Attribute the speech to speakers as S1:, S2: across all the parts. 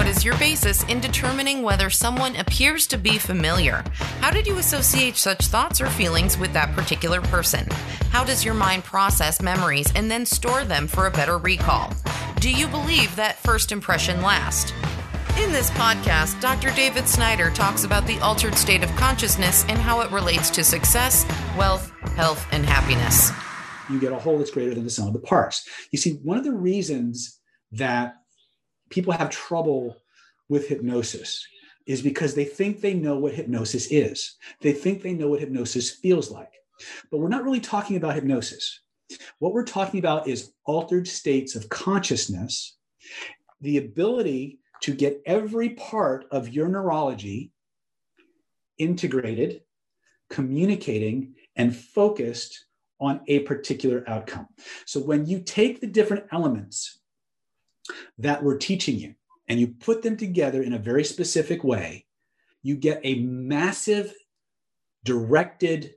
S1: What is your basis in determining whether someone appears to be familiar? How did you associate such thoughts or feelings with that particular person? How does your mind process memories and then store them for a better recall? Do you believe that first impression lasts? In this podcast, Dr. David Snyder talks about the altered state of consciousness and how it relates to success, wealth, health, and happiness.
S2: You get a whole that's greater than the sum of the parts. You see, one of the reasons that people have trouble with hypnosis is because they think they know what hypnosis is. They think they know what hypnosis feels like. But we're not really talking about hypnosis. What we're talking about is altered states of consciousness, the ability to get every part of your neurology integrated, communicating, and focused on a particular outcome. So when you take the different elements that we're teaching you and you put them together in a very specific way, you get a massive directed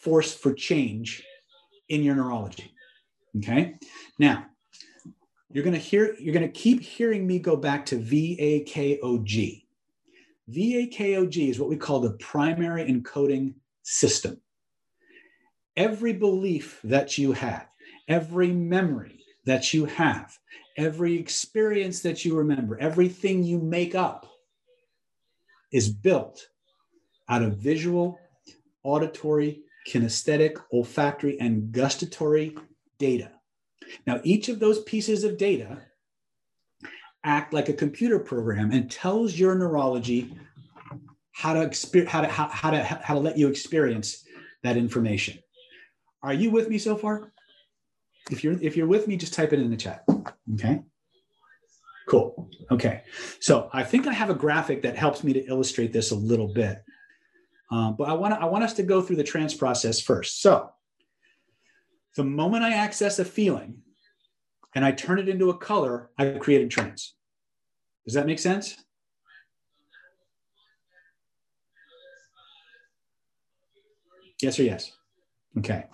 S2: force for change in your neurology. Okay. Now, you're going to hear, you're going to keep hearing me go back to VAKOG. VAKOG is what we call the primary encoding system. Every belief that you have, every memory that you have, every experience that you remember, everything you make up is built out of visual, auditory, kinesthetic, olfactory, and gustatory data. Now, each of those pieces of data act like a computer program and tells your neurology how to, how to, how, how to, how to let you experience that information. Are you with me so far? If you're if you're with me, just type it in the chat. Okay. Cool. Okay. So I think I have a graphic that helps me to illustrate this a little bit. Um, but I want I want us to go through the trance process first. So the moment I access a feeling and I turn it into a color, I've created trance. Does that make sense? Yes or yes? Okay.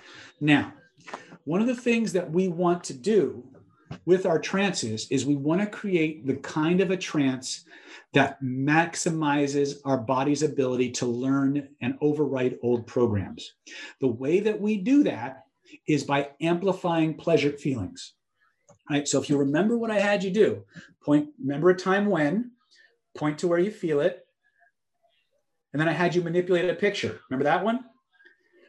S2: Now, one of the things that we want to do with our trances is we want to create the kind of a trance that maximizes our body's ability to learn and overwrite old programs. The way that we do that is by amplifying pleasure feelings. Right? So if you remember what I had you do, point remember a time when, point to where you feel it, and then I had you manipulate a picture. Remember that one?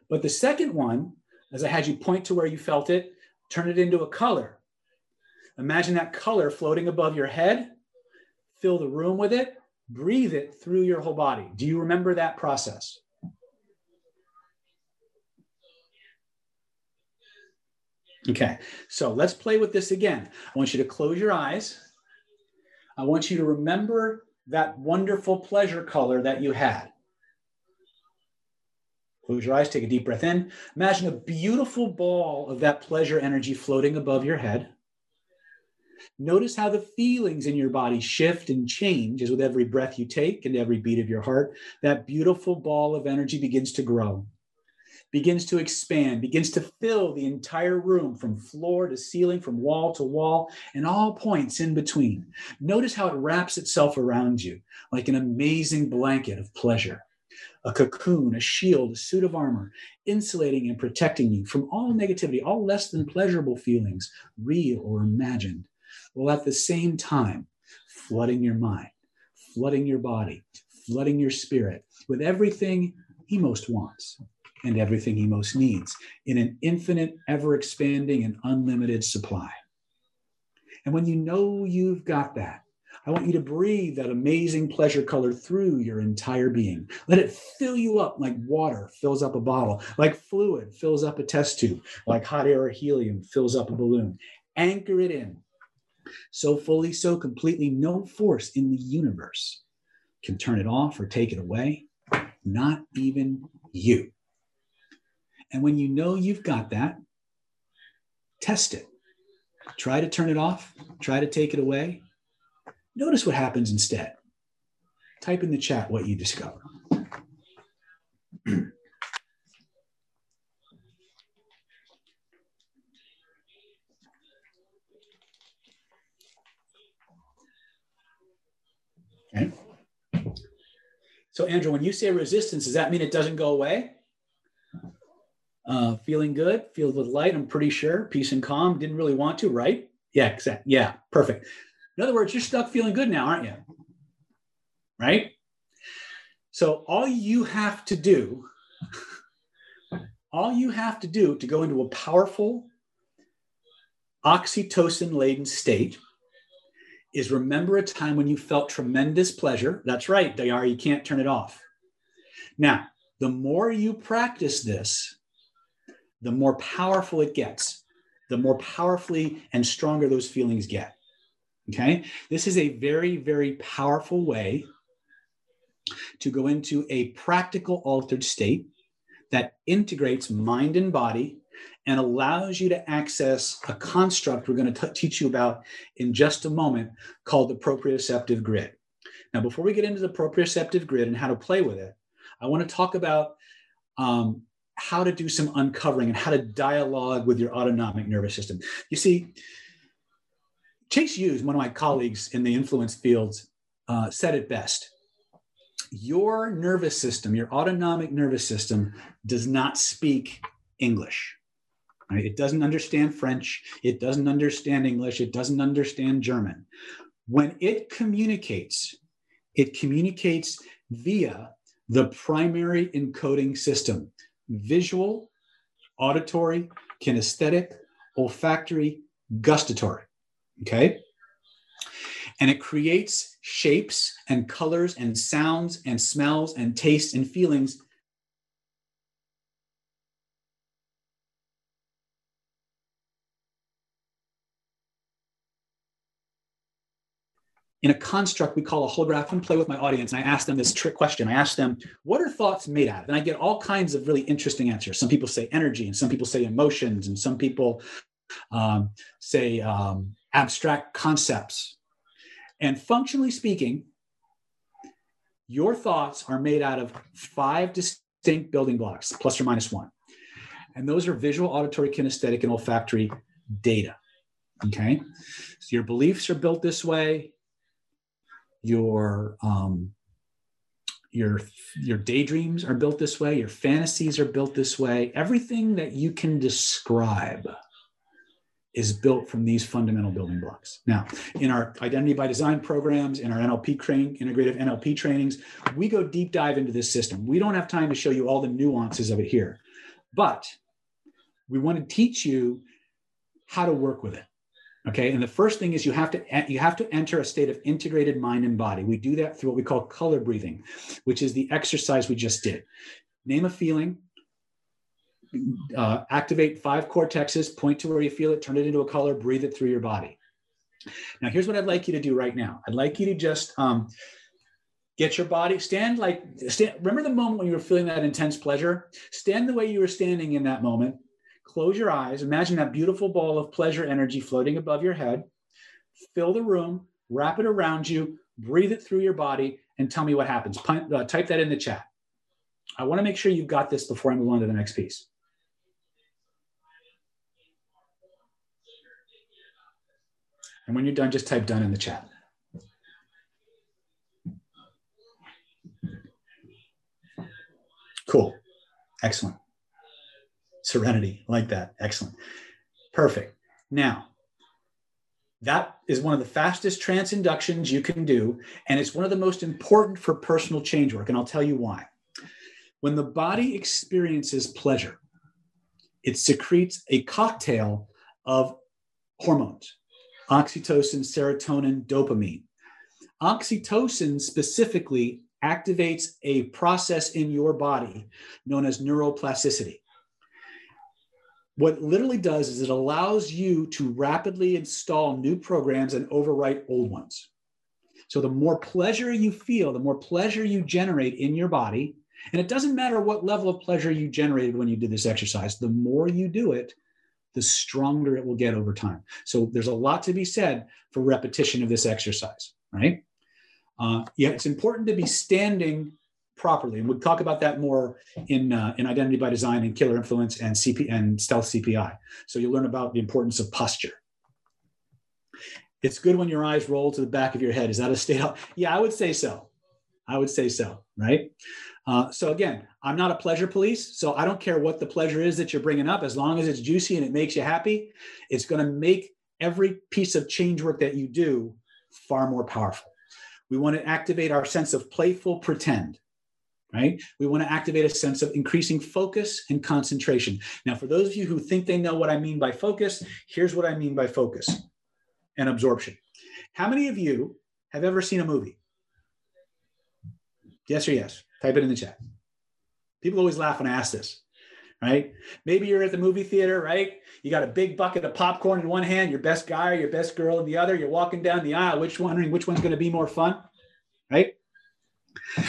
S2: But the second one, as I had you point to where you felt it, turn it into a color. Imagine that color floating above your head, fill the room with it, breathe it through your whole body. Do you remember that process? Okay, so let's play with this again. I want you to close your eyes. I want you to remember that wonderful pleasure color that you had. Close your eyes, take a deep breath in. Imagine a beautiful ball of that pleasure energy floating above your head. Notice how the feelings in your body shift and change as with every breath you take and every beat of your heart. That beautiful ball of energy begins to grow begins to expand, begins to fill the entire room from floor to ceiling, from wall to wall, and all points in between. Notice how it wraps itself around you like an amazing blanket of pleasure. A cocoon, a shield, a suit of armor, insulating and protecting you from all negativity, all less than pleasurable feelings, real or imagined, while at the same time flooding your mind, flooding your body, flooding your spirit with everything he most wants and everything he most needs in an infinite, ever expanding, and unlimited supply. And when you know you've got that, I want you to breathe that amazing pleasure color through your entire being. Let it fill you up like water fills up a bottle, like fluid fills up a test tube, like hot air or helium fills up a balloon. Anchor it in so fully, so completely, no force in the universe can turn it off or take it away, not even you. And when you know you've got that, test it. Try to turn it off, try to take it away. Notice what happens instead. Type in the chat what you discover. Okay. So, Andrew, when you say resistance, does that mean it doesn't go away? Uh, feeling good, filled with light, I'm pretty sure. Peace and calm, didn't really want to, right? Yeah, exactly. Yeah, perfect. In other words, you're stuck feeling good now, aren't you? Right? So, all you have to do, all you have to do to go into a powerful oxytocin laden state is remember a time when you felt tremendous pleasure. That's right, Dayar, you can't turn it off. Now, the more you practice this, the more powerful it gets, the more powerfully and stronger those feelings get. Okay. This is a very, very powerful way to go into a practical altered state that integrates mind and body and allows you to access a construct we're going to t- teach you about in just a moment called the proprioceptive grid. Now, before we get into the proprioceptive grid and how to play with it, I want to talk about um, how to do some uncovering and how to dialogue with your autonomic nervous system. You see, Chase Hughes, one of my colleagues in the influence fields, uh, said it best. Your nervous system, your autonomic nervous system, does not speak English. Right? It doesn't understand French. It doesn't understand English. It doesn't understand German. When it communicates, it communicates via the primary encoding system visual, auditory, kinesthetic, olfactory, gustatory. Okay. And it creates shapes and colors and sounds and smells and tastes and feelings in a construct we call a holograph and play with my audience. And I ask them this trick question. I ask them, what are thoughts made out of? And I get all kinds of really interesting answers. Some people say energy, and some people say emotions, and some people um, say um, abstract concepts. And functionally speaking, your thoughts are made out of five distinct building blocks, plus or minus one. And those are visual, auditory, kinesthetic, and olfactory data. Okay. So your beliefs are built this way your um, your your daydreams are built this way your fantasies are built this way everything that you can describe is built from these fundamental building blocks now in our identity by design programs in our nlp training integrative nlp trainings we go deep dive into this system we don't have time to show you all the nuances of it here but we want to teach you how to work with it Okay, and the first thing is you have to you have to enter a state of integrated mind and body. We do that through what we call color breathing, which is the exercise we just did. Name a feeling, uh, activate five cortexes, point to where you feel it, turn it into a color, breathe it through your body. Now, here's what I'd like you to do right now. I'd like you to just um, get your body stand like stand. Remember the moment when you were feeling that intense pleasure? Stand the way you were standing in that moment Close your eyes. Imagine that beautiful ball of pleasure energy floating above your head. Fill the room, wrap it around you, breathe it through your body, and tell me what happens. Uh, type that in the chat. I want to make sure you've got this before I move on to the next piece. And when you're done, just type done in the chat. Cool. Excellent serenity like that. Excellent. Perfect. Now, that is one of the fastest trance inductions you can do. And it's one of the most important for personal change work. And I'll tell you why. When the body experiences pleasure, it secretes a cocktail of hormones oxytocin, serotonin, dopamine. Oxytocin specifically activates a process in your body known as neuroplasticity what literally does is it allows you to rapidly install new programs and overwrite old ones. So the more pleasure you feel, the more pleasure you generate in your body, and it doesn't matter what level of pleasure you generated when you did this exercise, the more you do it, the stronger it will get over time. So there's a lot to be said for repetition of this exercise, right? Uh, yeah, it's important to be standing properly. And we'll talk about that more in, uh, in Identity by Design and Killer Influence and, CP, and Stealth CPI. So you'll learn about the importance of posture. It's good when your eyes roll to the back of your head. Is that a state? Yeah, I would say so. I would say so, right? Uh, so again, I'm not a pleasure police, so I don't care what the pleasure is that you're bringing up, as long as it's juicy and it makes you happy. It's going to make every piece of change work that you do far more powerful. We want to activate our sense of playful pretend, right? We want to activate a sense of increasing focus and concentration. Now, for those of you who think they know what I mean by focus, here's what I mean by focus and absorption. How many of you have ever seen a movie? Yes or yes? Type it in the chat. People always laugh when I ask this, right? Maybe you're at the movie theater, right? You got a big bucket of popcorn in one hand, your best guy or your best girl in the other. You're walking down the aisle, which wondering which one's going to be more fun, right?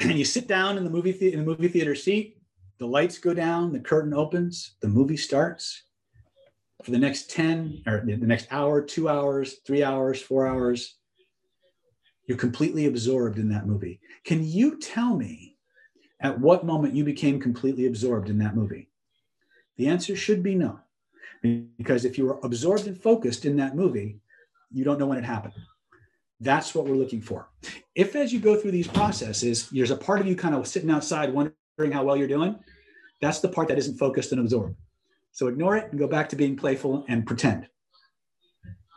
S2: And you sit down in the movie the- in the movie theater seat. The lights go down, the curtain opens, the movie starts. For the next 10 or the next hour, two hours, three hours, four hours, you're completely absorbed in that movie. Can you tell me at what moment you became completely absorbed in that movie? The answer should be no. Because if you were absorbed and focused in that movie, you don't know when it happened. That's what we're looking for. If, as you go through these processes, there's a part of you kind of sitting outside wondering how well you're doing, that's the part that isn't focused and absorbed. So ignore it and go back to being playful and pretend.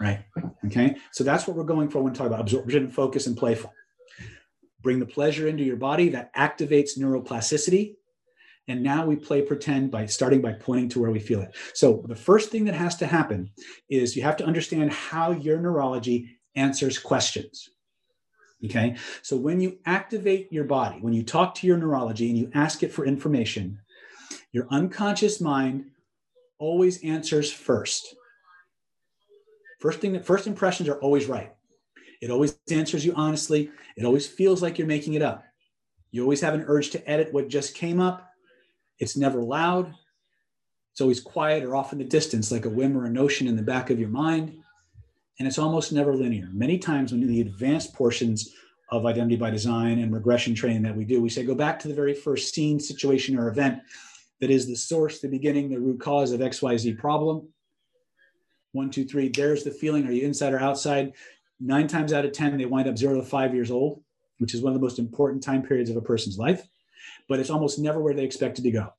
S2: Right. Okay. So that's what we're going for when we talk about absorption, focus, and playful. Bring the pleasure into your body that activates neuroplasticity. And now we play pretend by starting by pointing to where we feel it. So the first thing that has to happen is you have to understand how your neurology answers questions. Okay. So when you activate your body, when you talk to your neurology and you ask it for information, your unconscious mind always answers first. First thing that first impressions are always right. It always answers you honestly. It always feels like you're making it up. You always have an urge to edit what just came up. It's never loud. It's always quiet or off in the distance, like a whim or a notion in the back of your mind. And it's almost never linear. Many times, when in the advanced portions of identity by design and regression training that we do, we say go back to the very first scene, situation, or event that is the source, the beginning, the root cause of XYZ problem. One, two, three, there's the feeling. Are you inside or outside? Nine times out of 10, they wind up zero to five years old, which is one of the most important time periods of a person's life. But it's almost never where they expected to go.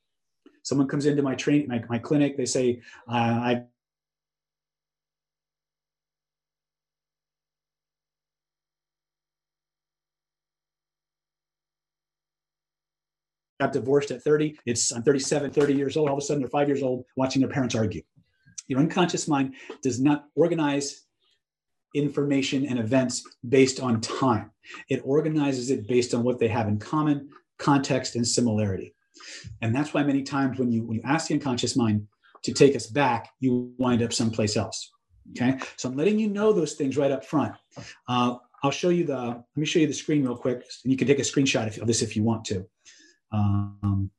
S2: Someone comes into my training, my, my clinic, they say, uh, I got divorced at 30. It's I'm 37, 30 years old. All of a sudden, they're five years old watching their parents argue. Your unconscious mind does not organize information and events based on time. It organizes it based on what they have in common, context, and similarity. And that's why many times when you when you ask the unconscious mind to take us back, you wind up someplace else. Okay, so I'm letting you know those things right up front. Uh, I'll show you the. Let me show you the screen real quick, and you can take a screenshot of this if you want to. Um,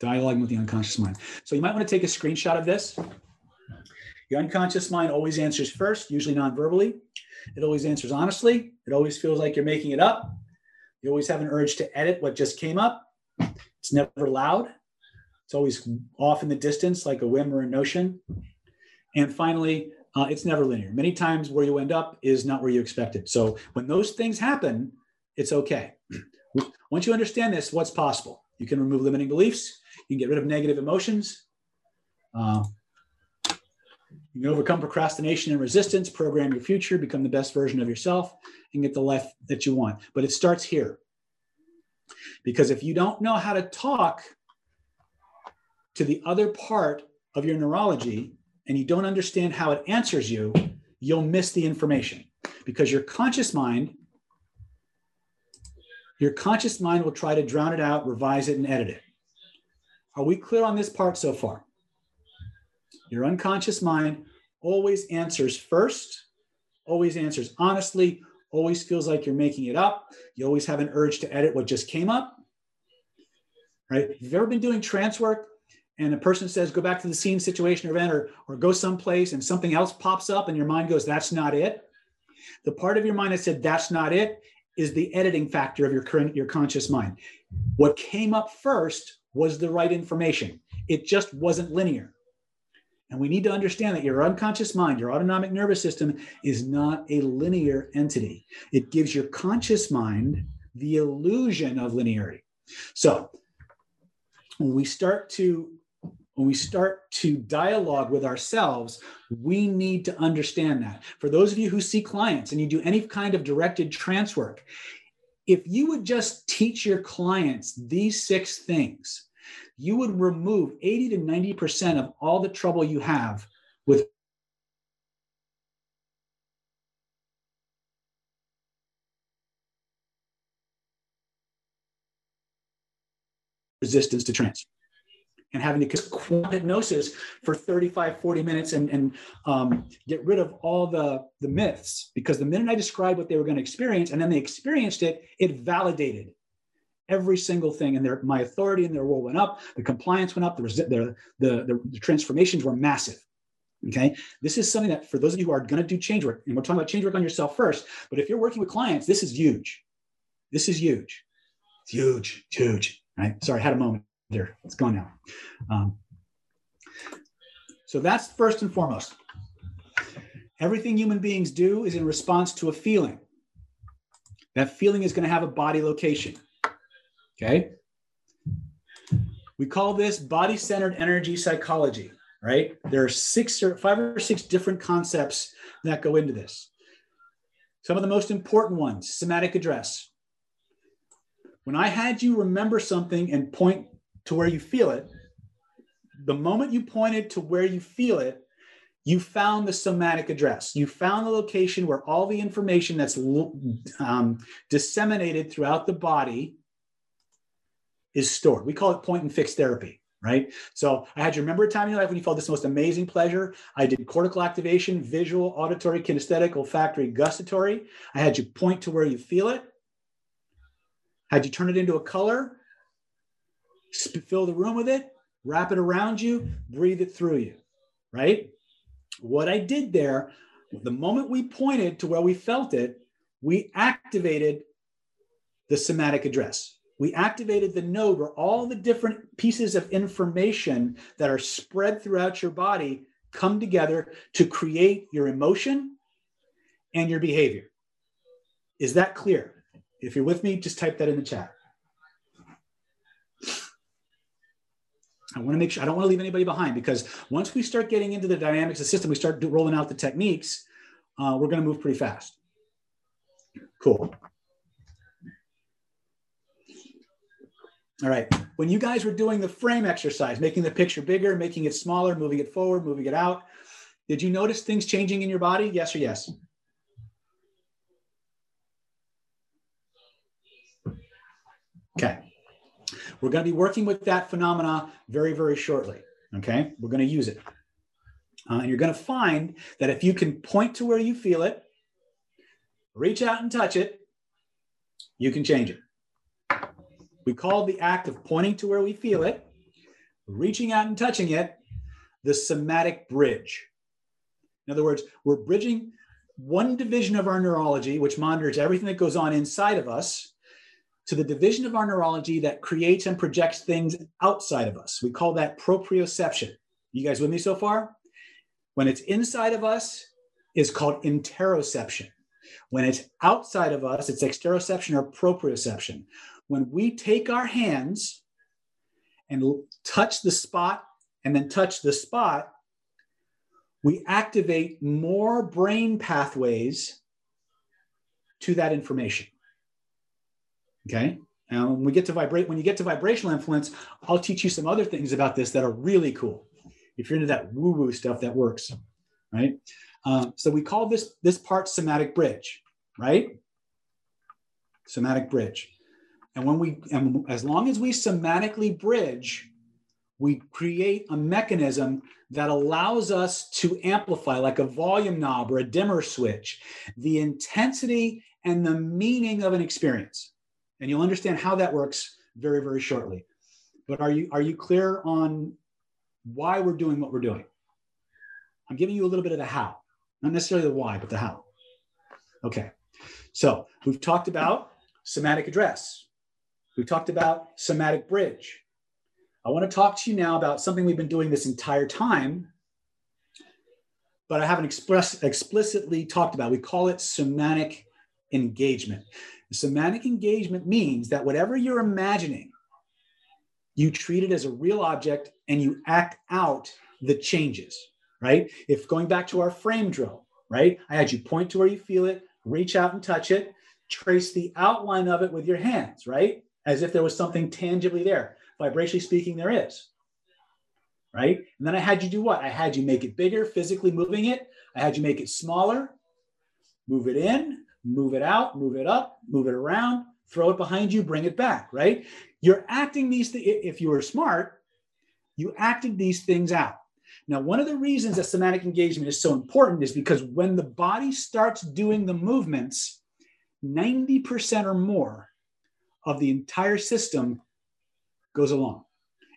S2: dialoguing with the unconscious mind. So you might want to take a screenshot of this. Your unconscious mind always answers first, usually non-verbally. It always answers honestly. It always feels like you're making it up. You always have an urge to edit what just came up. It's never loud. It's always off in the distance, like a whim or a notion. And finally, uh, it's never linear. Many times where you end up is not where you expected. So when those things happen, it's okay. Once you understand this, what's possible? You can remove limiting beliefs. You can get rid of negative emotions. Uh, you can overcome procrastination and resistance, program your future, become the best version of yourself, and get the life that you want. But it starts here. Because if you don't know how to talk to the other part of your neurology and you don't understand how it answers you, you'll miss the information. Because your conscious mind, your conscious mind will try to drown it out, revise it, and edit it. Are we clear on this part so far? Your unconscious mind always answers first, always answers honestly, always feels like you're making it up. You always have an urge to edit what just came up. Right? If you've ever been doing trance work and a person says, go back to the scene, situation, or event, or, or go someplace and something else pops up and your mind goes, that's not it. The part of your mind that said, that's not it, is the editing factor of your current, your conscious mind. What came up first was the right information. it just wasn't linear. And we need to understand that your unconscious mind, your autonomic nervous system, is not a linear entity. It gives your conscious mind the illusion of linearity. So when we start to when we start to dialogue with ourselves, we need to understand that. For those of you who see clients and you do any kind of directed trance work, if you would just teach your clients these six things, you would remove 80 to 90% of all the trouble you have with resistance to trance and having to quant hypnosis for 35 40 minutes and, and um, get rid of all the, the myths. Because the minute i described what they were going to experience and then they experienced it it validated every single thing. And their my authority in their role went up the compliance went up the, the, the, the, the transformations were massive. Okay? This is something that for those of you who are going to do change work and we're talking about change work on yourself first but if you're working with clients this is huge. This is huge. It's huge huge right? Sorry i had a moment there it's gone now um, so that's first and foremost everything human beings do is in response to a feeling that feeling is going to have a body location Okay. We call this body centered energy psychology, right? There are six or five or six different concepts that go into this. Some of the most important ones somatic address. When I had you remember something and point to where you feel it, the moment you pointed to where you feel it, you found the somatic address. You found the location where all the information that's um, disseminated throughout the body is stored. We call it point and fix therapy, right? So I had you remember a time in your life when you felt this most amazing pleasure. I did cortical activation, visual, auditory, kinesthetic, olfactory, gustatory. I had you point to where you feel it. Had you turn it into a color, fill the room with it, wrap it around you, breathe it through you, right? What I did there, the moment we pointed to where we felt it, we activated the somatic address we activated the node where all the different pieces of information that are spread throughout your body come together to create your emotion and your behavior. Is that clear? If you're with me, just type that in the chat. I want to make sure I don't want to leave anybody behind because once we start getting into the dynamics of the system, we start rolling out the techniques, uh, we're going to move pretty fast. Cool. All right. When you guys were doing the frame exercise, making the picture bigger, making it smaller, moving it forward, moving it out, did you notice things changing in your body? Yes or yes? Okay. We're going to be working with that phenomena very, very shortly. Okay. We're going to use it. Uh, and you're going to find that if you can point to where you feel it, reach out and touch it, you can change it. We call the act of pointing to where we feel it, reaching out and touching it, the somatic bridge. In other words, we're bridging one division of our neurology, which monitors everything that goes on inside of us, to the division of our neurology that creates and projects things outside of us. We call that proprioception. You guys with me so far? When it's inside of us, it's called interoception. When it's outside of us, it's exteroception or proprioception when we take our hands and touch the spot and then touch the spot, we activate more brain pathways to that information. Okay. Now, when we get to vibrate, when you get to vibrational influence, I'll teach you some other things about this that are really cool. If you're into that woo-woo stuff, that works, right? Um, so we call this this part somatic bridge, right? Somatic bridge. And when we, and as long as we somatically bridge, we create a mechanism that allows us to amplify, like a volume knob or a dimmer switch, the intensity and the meaning of an experience. And you'll understand how that works very, very shortly. But are you are you clear on why we're doing what we're doing? I'm giving you a little bit of the how, not necessarily the why, but the how. Okay. So we've talked about somatic address. We talked about somatic bridge. I want to talk to you now about something we've been doing this entire time, but I haven't express, explicitly talked about. We call it somatic engagement. Somatic engagement means that whatever you're imagining, you treat it as a real object and you act out the changes, right? If going back to our frame drill, right? I had you point to where you feel it, reach out and touch it, trace the outline of it with your hands, right? As if there was something tangibly there. Vibrationally speaking, there is, right? And then I had you do what? I had you make it bigger, physically moving it. I had you make it smaller, move it in, move it out, move it up, move it around, throw it behind you, bring it back, right? You're acting these things, if you were smart, you acted these things out. Now, one of the reasons that somatic engagement is so important is because when the body starts doing the movements, 90% or more of the entire system goes along.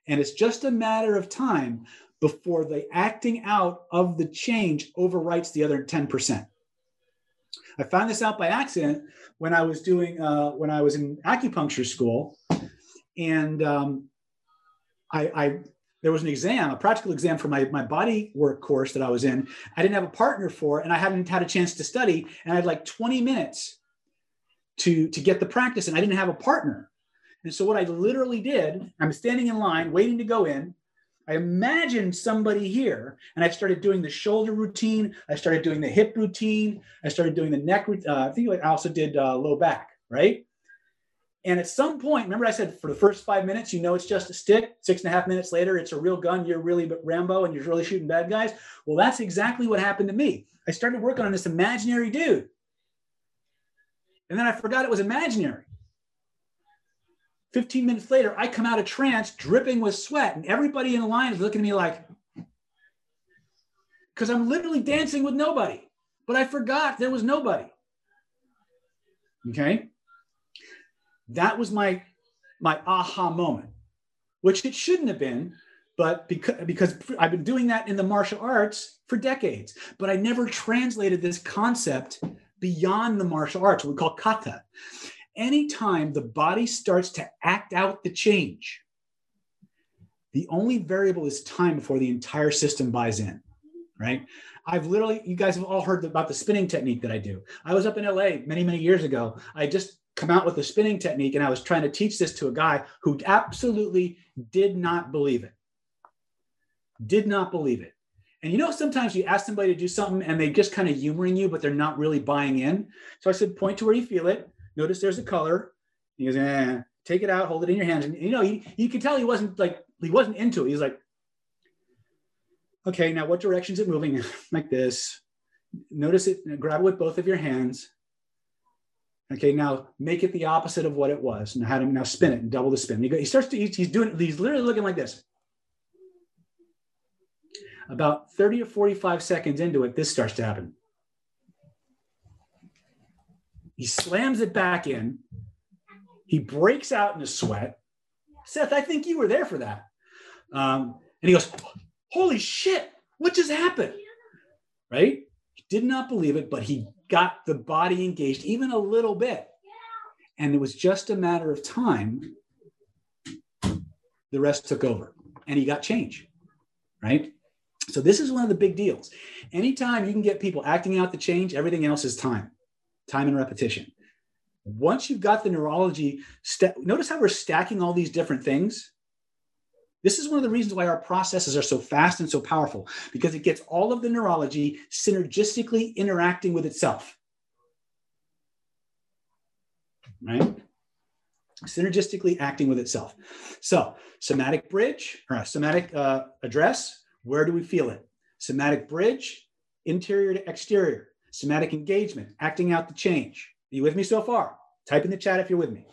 S2: And it's just a matter of time before the acting out of the change overwrites the other 10%. I found this out by accident when I was doing uh, when I was in acupuncture school, and um, I, I there was an exam, a practical exam for my, my body work course that I was in. I didn't have a partner for and I hadn't had a chance to study. And I had like 20 minutes to, to get the practice, and I didn't have a partner. And so what I literally did, I'm standing in line waiting to go in. I imagined somebody here, and I started doing the shoulder routine. I started doing the hip routine. I started doing the neck. Uh, I think I also did uh, low back, right? And at some point, remember I said for the first five minutes, you know it's just a stick. Six and a half minutes later, it's a real gun. You're really Rambo and you're really shooting bad guys. Well, that's exactly what happened to me. I started working on this imaginary dude. And then I forgot it was imaginary. 15 minutes later, I come out of trance dripping with sweat, and everybody in the line is looking at me like, because I'm literally dancing with nobody, but I forgot there was nobody. Okay. That was my my aha moment, which it shouldn't have been, but because because I've been doing that in the martial arts for decades, but I never translated this concept beyond the martial arts, what we call kata. Anytime the body starts to act out the change, the only variable is time before the entire system buys in, right? I've literally, you guys have all heard about the spinning technique that I do. I was up in LA many, many years ago. I just come out with a spinning technique and I was trying to teach this to a guy who absolutely did not believe it. Did not believe it. And you know, sometimes you ask somebody to do something and they just kind of humoring you, but they're not really buying in. So I said, point to where you feel it. Notice there's a color. He goes, eh, take it out, hold it in your hands. And you know, he, you could tell he wasn't like, he wasn't into it. He's like, okay, now what direction is it moving? like this. Notice it, grab it with both of your hands. Okay, now make it the opposite of what it was. And had him now spin it and double the spin. He, he starts to, he's doing, he's literally looking like this. About 30 or 45 seconds into it, this starts to happen. He slams it back in. He breaks out in a sweat. Seth, I think you were there for that. Um, and he goes, Holy shit, what just happened? Right? He did not believe it, but he got the body engaged even a little bit. And it was just a matter of time. The rest took over and he got change. Right? So, this is one of the big deals. Anytime you can get people acting out the change, everything else is time, time and repetition. Once you've got the neurology, st- notice how we're stacking all these different things. This is one of the reasons why our processes are so fast and so powerful because it gets all of the neurology synergistically interacting with itself. Right? Synergistically acting with itself. So, somatic bridge or somatic uh, address, where do we feel it? Somatic bridge, interior to exterior. Somatic engagement, acting out the change. Are you with me so far? Type in the chat if you're with me.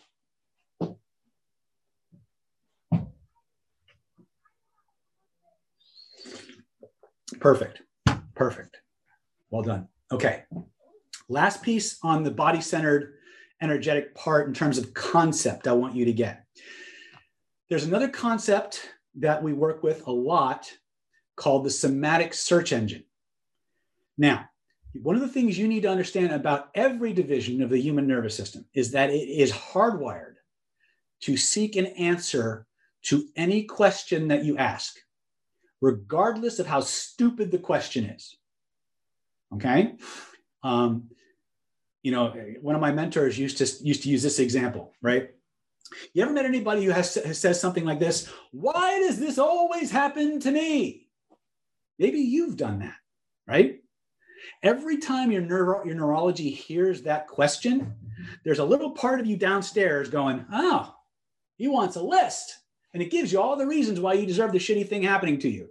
S2: Perfect. Perfect. Well done. Okay. Last piece on the body centered energetic part in terms of concept, I want you to get. There's another concept that we work with a lot called the somatic search engine. Now, one of the things you need to understand about every division of the human nervous system is that it is hardwired to seek an answer to any question that you ask, regardless of how stupid the question is. Okay. Um, you know, one of my mentors used to used to use this example, right? You ever met anybody who has, has says something like this? Why does this always happen to me? Maybe you've done that? Every time your neuro, your neurology hears that question, there's a little part of you downstairs going, "Oh, he wants a list," and it gives you all the reasons why you deserve the shitty thing happening to you,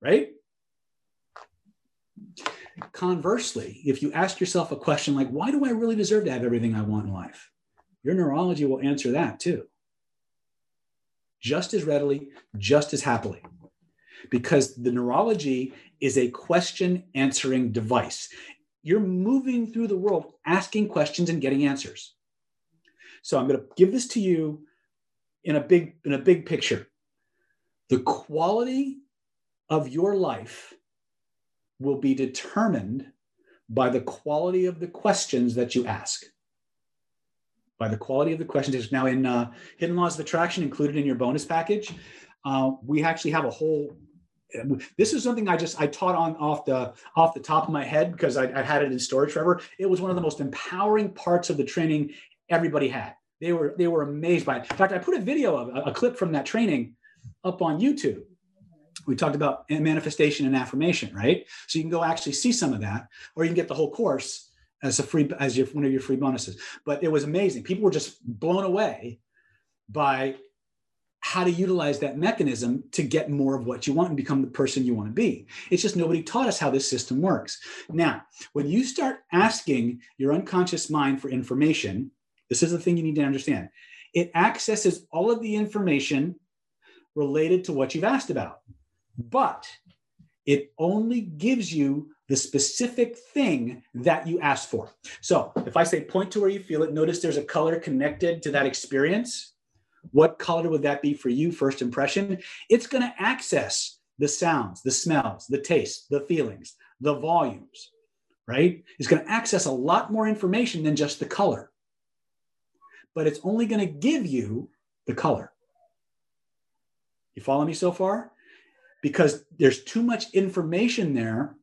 S2: right? Conversely, if you ask yourself a question like, "Why do I really deserve to have everything I want in life?" Your neurology will answer that too, just as readily, just as happily because the neurology is a question answering device. You're moving through the world asking questions and getting answers. So I'm going to give this to you in a big in a big picture. The quality of your life will be determined by the quality of the questions that you ask. By the quality of the questions. Now in uh, Hidden Laws of Attraction, included in your bonus package. Uh, we actually have a whole this is something I just I taught on off the off the top of my head because I, I had it in storage forever. It was one of the most empowering parts of the training everybody had. They were they were amazed by it. In fact, I put a video of a, a clip from that training up on YouTube. We talked about manifestation and affirmation, right? So you can go actually see some of that, or you can get the whole course as a free as your one of your free bonuses. But it was amazing. People were just blown away by how to utilize that mechanism to get more of what you want and become the person you want to be. It's just nobody taught us how this system works. Now, when you start asking your unconscious mind for information, this is the thing you need to understand. It accesses all of the information related to what you've asked about, but it only gives you the specific thing that you asked for. So if I say point to where you feel it, notice there's a color connected to that experience. What color would that be for you, first impression? It's going to access the sounds, the smells, the taste, the feelings, the volumes, right? It's going to access a lot more information than just the color. But it's only going to give you the color. You follow me so far? Because there's too much information there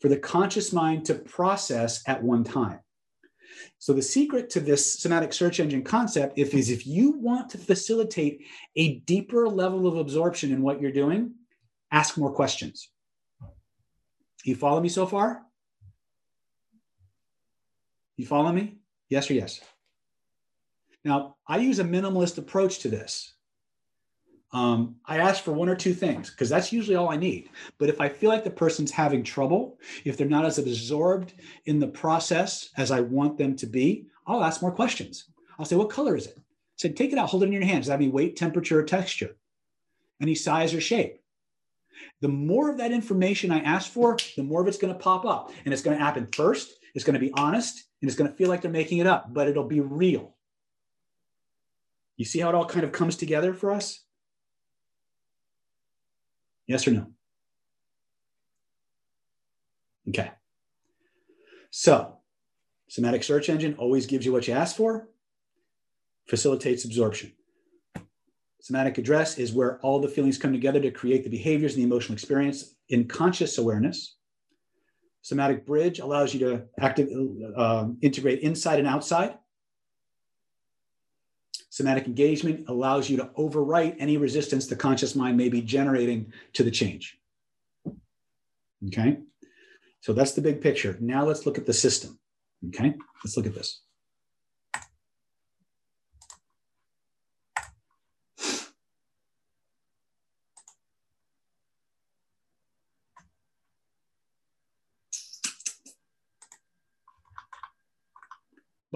S2: for the conscious mind to process at one time. So the secret to this somatic search engine concept if, is if you want to facilitate a deeper level of absorption in what you're doing, ask more questions. You follow me so far? You follow me? Yes or yes? Now, I use a minimalist approach to this um, I ask for one or two things because that's usually all I need. But if I feel like the person's having trouble, if they're not as absorbed in the process as I want them to be, I'll ask more questions. I'll say, What color is it? I said, Take it out, hold it in your hands. Does that any weight, temperature, or texture? Any size or shape? The more of that information I ask for, the more of it's going to pop up. And it's going to happen first. It's going to be honest and it's going to feel like they're making it up, but it'll be real. You see how it all kind of comes together for us? Yes or no? Okay. So, somatic search engine always gives you what you ask for, facilitates absorption. Somatic address is where all the feelings come together to create the behaviors and the emotional experience in conscious awareness. Somatic bridge allows you to active, uh, integrate inside and outside. Somatic engagement allows you to overwrite any resistance the conscious mind may be generating to the change. Okay. So that's the big picture. Now let's look at the system. Okay. Let's look at this.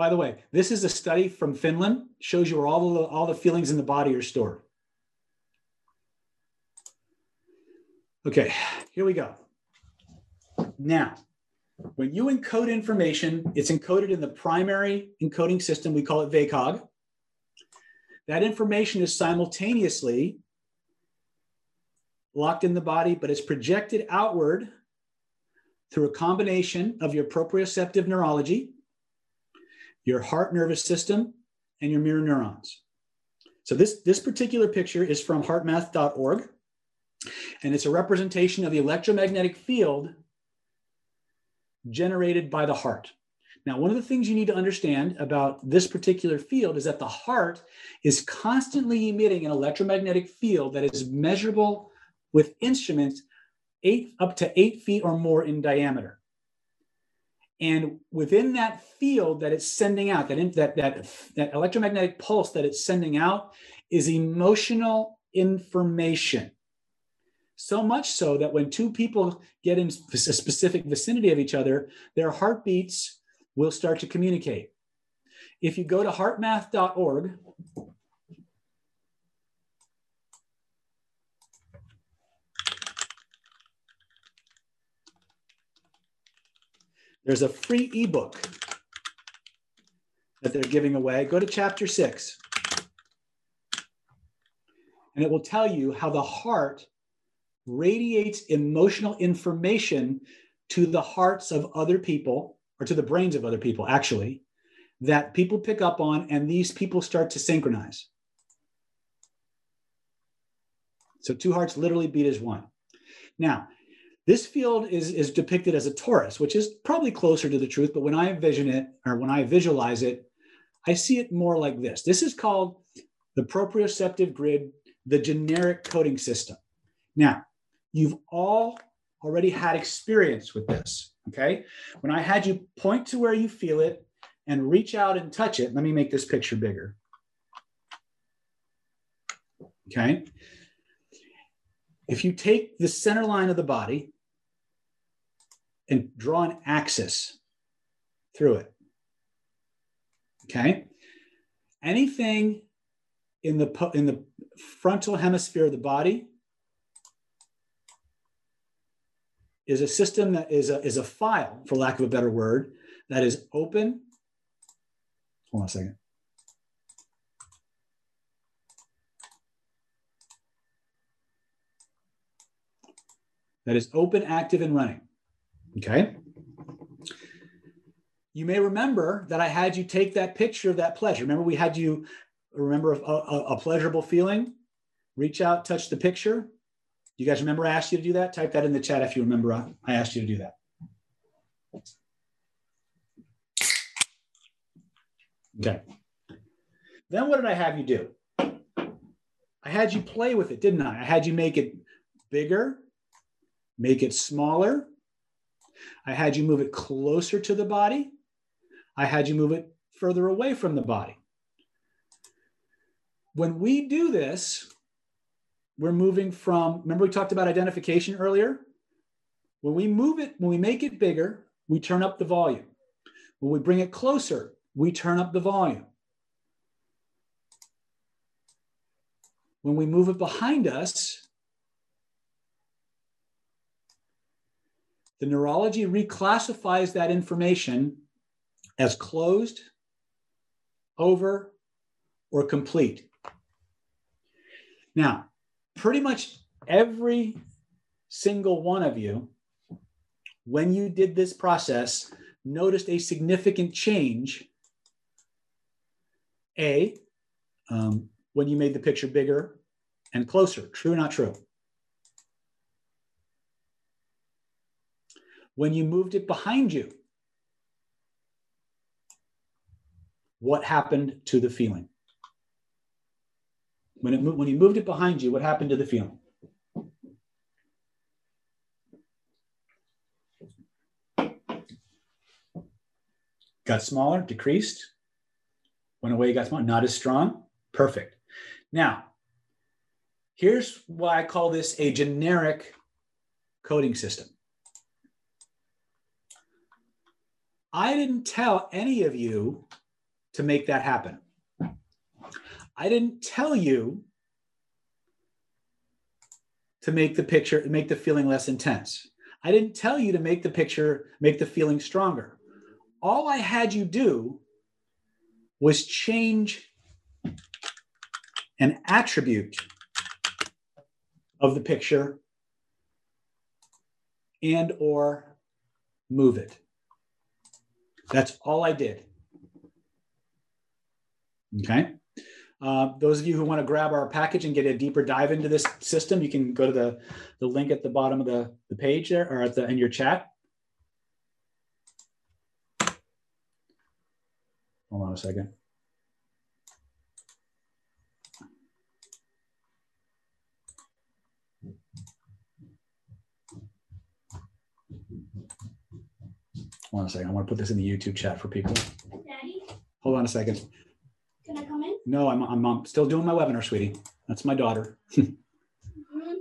S2: By the way, this is a study from Finland, shows you where all the, all the feelings in the body are stored. Okay, here we go. Now, when you encode information, it's encoded in the primary encoding system. We call it VAKOG. That information is simultaneously locked in the body, but it's projected outward through a combination of your proprioceptive neurology, your heart nervous system, and your mirror neurons. So this, this particular picture is from heartmath.org, and it's a representation of the electromagnetic field generated by the heart. Now, one of the things you need to understand about this particular field is that the heart is constantly emitting an electromagnetic field that is measurable with instruments eight up to eight feet or more in diameter. And within that field that it's sending out, that, that, that, that electromagnetic pulse that it's sending out is emotional information. So much so that when two people get in a specific vicinity of each other, their heartbeats will start to communicate. If you go to heartmath.org, there's a free ebook that they're giving away. Go to chapter six, and it will tell you how the heart radiates emotional information to the hearts of other people or to the brains of other people, actually, that people pick up on and these people start to synchronize. So two hearts literally beat as one. Now, this field is, is depicted as a torus, which is probably closer to the truth, but when I envision it or when I visualize it, I see it more like this. This is called the proprioceptive grid, the generic coding system. Now, you've all already had experience with this. Okay. When I had you point to where you feel it and reach out and touch it, let me make this picture bigger. Okay. If you take the center line of the body and draw an axis through it, okay, anything in the in the frontal hemisphere of the body is a system that is a, is a file, for lack of a better word, that is open. Hold on a second. That is open, active, and running. Okay. You may remember that I had you take that picture of that pleasure. Remember, we had you remember a, a, a pleasurable feeling? Reach out, touch the picture, you guys remember I asked you to do that? Type that in the chat if you remember I asked you to do that. Okay. Then what did I have you do? I had you play with it, didn't I? I had you make it bigger, make it smaller. I had you move it closer to the body. I had you move it further away from the body. When we do this, we're moving from, remember we talked about identification earlier? When we move it, when we make it bigger, we turn up the volume. When we bring it closer, we turn up the volume. When we move it behind us, the neurology reclassifies that information as closed, over, or complete. Now, pretty much every single one of you, when you did this process, noticed a significant change. A, um, when you made the picture bigger and closer. True, or not true? When you moved it behind you, what happened to the feeling? When, it, when you moved it behind you, what happened to the feeling? Got smaller, decreased, went away, got smaller, not as strong. Perfect. Now, here's why I call this a generic coding system. I didn't tell any of you to make that happen. I didn't tell you to make the picture, make the feeling less intense. I didn't tell you to make the picture, make the feeling stronger. All I had you do was change an attribute of the picture and or move it. That's all I did. Okay. Uh, those of you who want to grab our package and get a deeper dive into this system, you can go to the, the link at the bottom of the, the page there or at the in your chat. Hold on a second. Hold on a second. I want to put this in the YouTube chat for people.
S3: Daddy,
S2: Hold on a second.
S3: can I come in?
S2: No, I'm, I'm, I'm still doing my webinar, sweetie. That's my daughter.
S3: Mhm.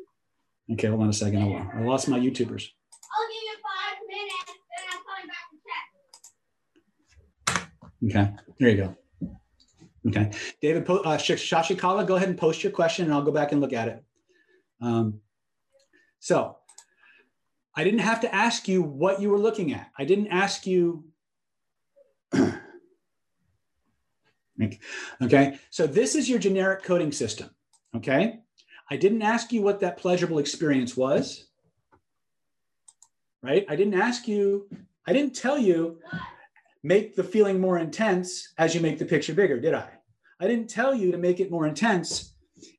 S2: Okay, hold on a second. I I lost my YouTubers.
S3: I'll give you five minutes, then I'm coming back to check.
S2: Okay, there you go. Okay, David uh, Shashikala, go ahead and post your question and I'll go back and look at it. Um, so, I didn't have to ask you what you were looking at. I didn't ask you. okay, so this is your generic coding system. Okay, I didn't ask you what that pleasurable experience was. Right? I didn't ask you, I didn't tell you make the feeling more intense as you make the picture bigger, did I? I didn't tell you to make it more intense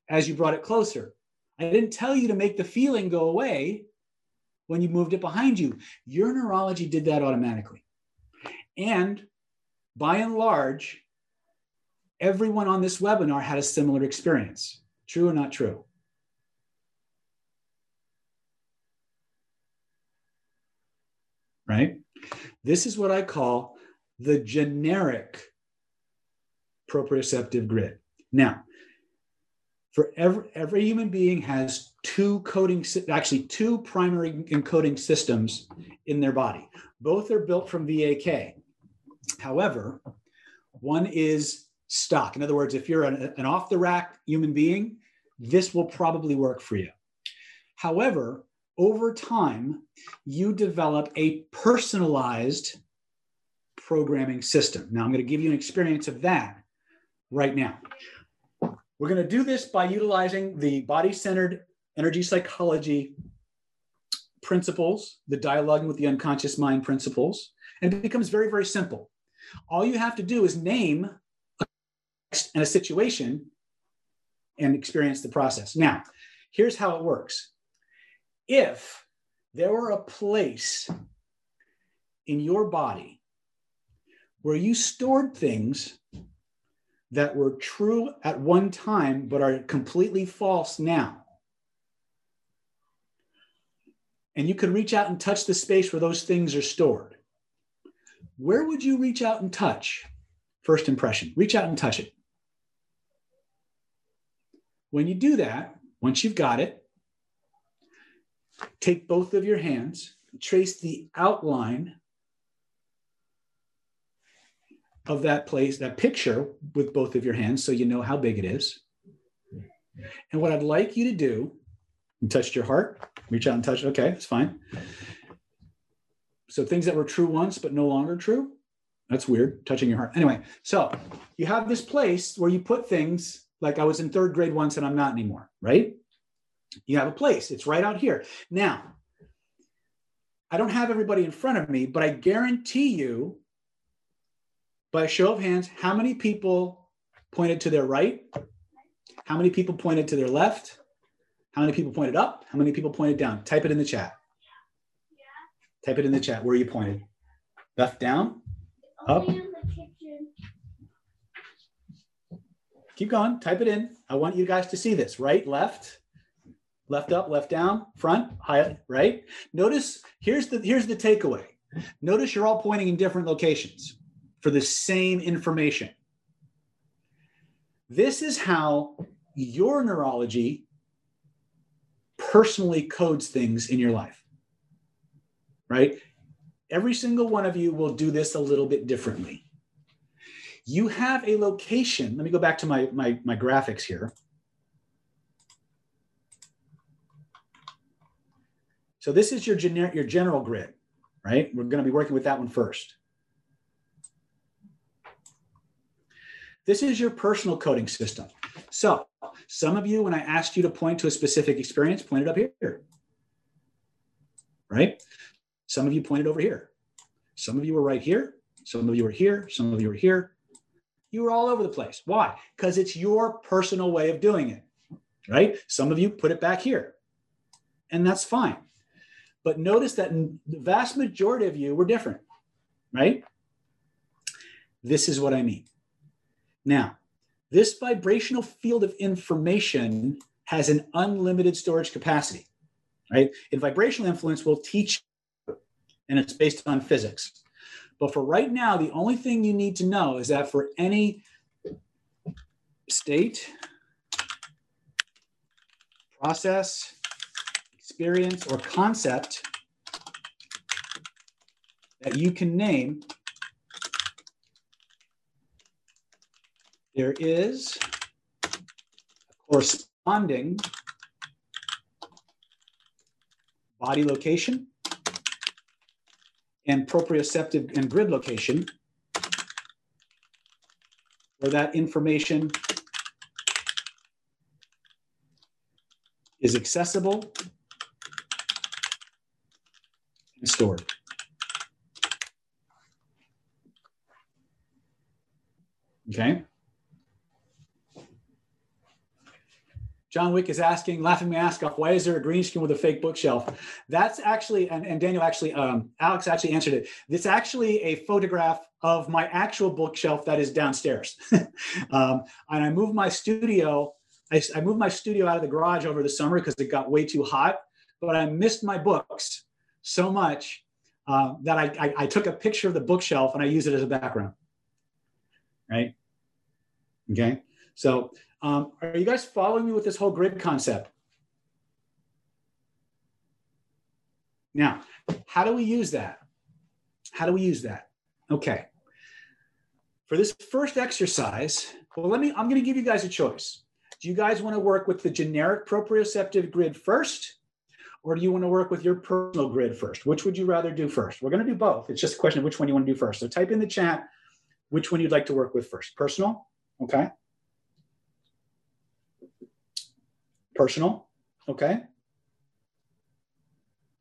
S2: as you brought it closer. I didn't tell you to make the feeling go away when you moved it behind you. Your neurology did that automatically. And by and large, everyone on this webinar had a similar experience. True or not true? Right? This is what I call the generic proprioceptive grid. Now, for every, every human being has two coding, actually two primary encoding systems in their body. Both are built from VAK. However, one is stock. In other words, if you're an, an off the rack human being, this will probably work for you. However, over time, you develop a personalized programming system. Now, I'm going to give you an experience of that right now. We're going to do this by utilizing the body centered energy psychology principles, the dialoguing with the unconscious mind principles, and it becomes very, very simple. All you have to do is name a text and a situation and experience the process. Now, here's how it works. If there were a place in your body where you stored things that were true at one time but are completely false now, and you could reach out and touch the space where those things are stored, where would you reach out and touch? First impression, reach out and touch it. When you do that, once you've got it, take both of your hands, trace the outline of that place, that picture with both of your hands so you know how big it is. And what I'd like you to do, you touched your heart, reach out and touch, okay, that's fine. So things that were true once but no longer true, that's weird, touching your heart. Anyway, so you have this place where you put things like I was in third grade once and I'm not anymore, right? You have a place, it's right out here. Now, I don't have everybody in front of me, but I guarantee you, by a show of hands, how many people pointed to their right? How many people pointed to their left? How many people pointed up? How many people pointed down? Type it in the chat. Yeah. Type it in the chat where you pointed. Left down? Up.
S3: In the kitchen.
S2: Keep going. Type it in. I want you guys to see this. Right, left, left up, left down, front, high, right. Notice here's the here's the takeaway. Notice you're all pointing in different locations for the same information. This is how your neurology personally codes things in your life. Right? Every single one of you will do this a little bit differently you have a location. Let me go back to my, my, my graphics here. So this is your, gener- your general grid, right? We're going to be working with that one first. This is your personal coding system. So some of you, when I asked you to point to a specific experience, pointed up here, right? Some of you pointed over here. Some of you were right here. Some of you were here. Some of you were here You were all over the place. Why? Because it's your personal way of doing it, right? Some of you put it back here, and that's fine. But notice that the vast majority of you were different, right? This is what I mean. Now, this vibrational field of information has an unlimited storage capacity, right? And vibrational influence, we'll teach, and it's based on physics. But for right now, the only thing you need to know is that for any state, process, experience, or concept that you can name, there is a corresponding body location and proprioceptive and grid location where that information is accessible and stored. Okay. John Wick is asking, laughing mask off, why is there a green screen with a fake bookshelf? That's actually, and, and Daniel actually, um, Alex actually answered it. It's actually a photograph of my actual bookshelf that is downstairs. um, and I moved my studio, I, I, moved my studio out of the garage over the summer because it got way too hot, but I missed my books so much uh, that I, I, I took a picture of the bookshelf and I use it as a background. Right? Okay. So um, are you guys following me with this whole grid concept? Now, how do we use that? How do we use that? Okay. For this first exercise, well, let me, I'm going to give you guys a choice. Do you guys want to work with the generic proprioceptive grid first? Or do you want to work with your personal grid first? Which would you rather do first? We're going to do both. It's just a question of which one you want to do first. So type in the chat which one you'd like to work with first. Personal, okay? Personal, okay.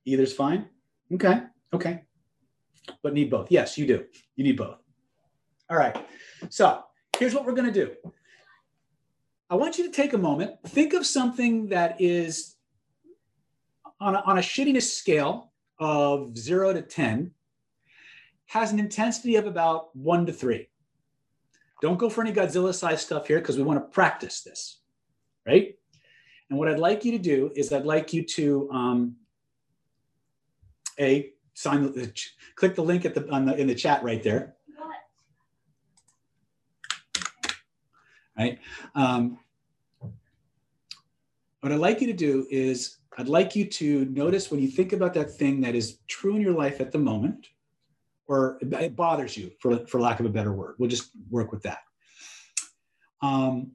S2: Either's fine. Okay, okay. But need both. Yes, you do. You need both. All right. So here's what we're going to do. I want you to take a moment, think of something that is on a, on a shittiness scale of zero to 10, has an intensity of about one to three. Don't go for any Godzilla size stuff here because we want to practice this, right? And what I'd like you to do is I'd like you to um, a sign click the link at the, on the in the chat right there. Right. Um, what I'd like you to do is I'd like you to notice when you think about that thing that is true in your life at the moment, or it bothers you, for, for lack of a better word. We'll just work with that. Um,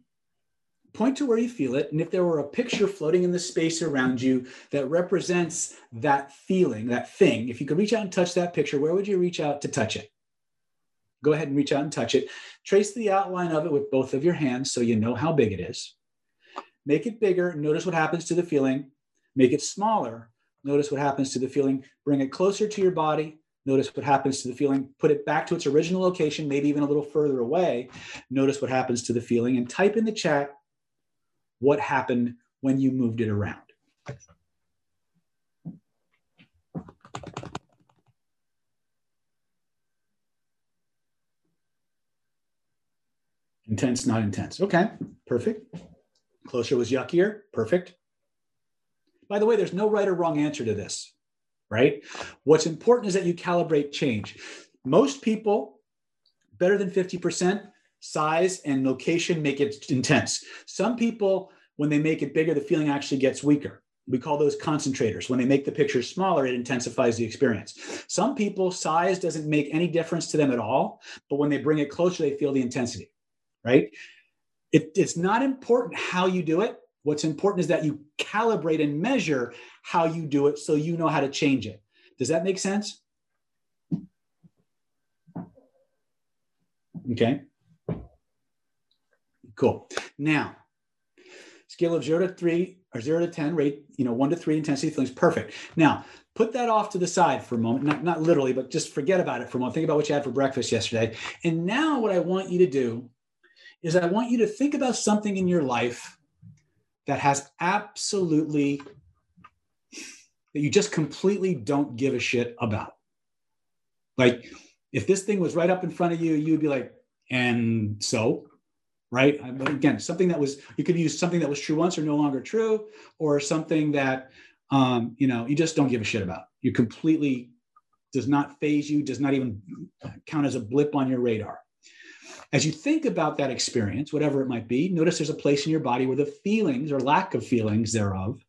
S2: point to where you feel it. And if there were a picture floating in the space around you that represents that feeling, that thing, if you could reach out and touch that picture, where would you reach out to touch it? Go ahead and reach out and touch it. Trace the outline of it with both of your hands so you know how big it is. Make it bigger. Notice what happens to the feeling. Make it smaller. Notice what happens to the feeling. Bring it closer to your body. Notice what happens to the feeling. Put it back to its original location, maybe even a little further away. Notice what happens to the feeling and type in the chat what happened when you moved it around. Intense, not intense. Okay, perfect. Closer was yuckier. Perfect. By the way, there's no right or wrong answer to this, right? What's important is that you calibrate change. Most people, better than 50%, size and location make it intense. Some people, when they make it bigger, the feeling actually gets weaker. We call those concentrators. When they make the picture smaller, it intensifies the experience. Some people, size doesn't make any difference to them at all, but when they bring it closer, they feel the intensity, right? It, it's not important how you do it. What's important is that you calibrate and measure how you do it so you know how to change it. Does that make sense? Okay. Cool. Now, scale of zero to three or zero to 10 rate, you know, one to three intensity feelings, perfect. Now, put that off to the side for a moment, not, not literally, but just forget about it for a moment. Think about what you had for breakfast yesterday. And now, what I want you to do is I want you to think about something in your life that has absolutely, that you just completely don't give a shit about. Like, if this thing was right up in front of you, you'd be like, and so, right? But again, something that was, you could use something that was true once or no longer true, or something that, um, you know, you just don't give a shit about. You completely does not phase you, does not even count as a blip on your radar. As you think about that experience, whatever it might be, notice there's a place in your body where the feelings or lack of feelings thereof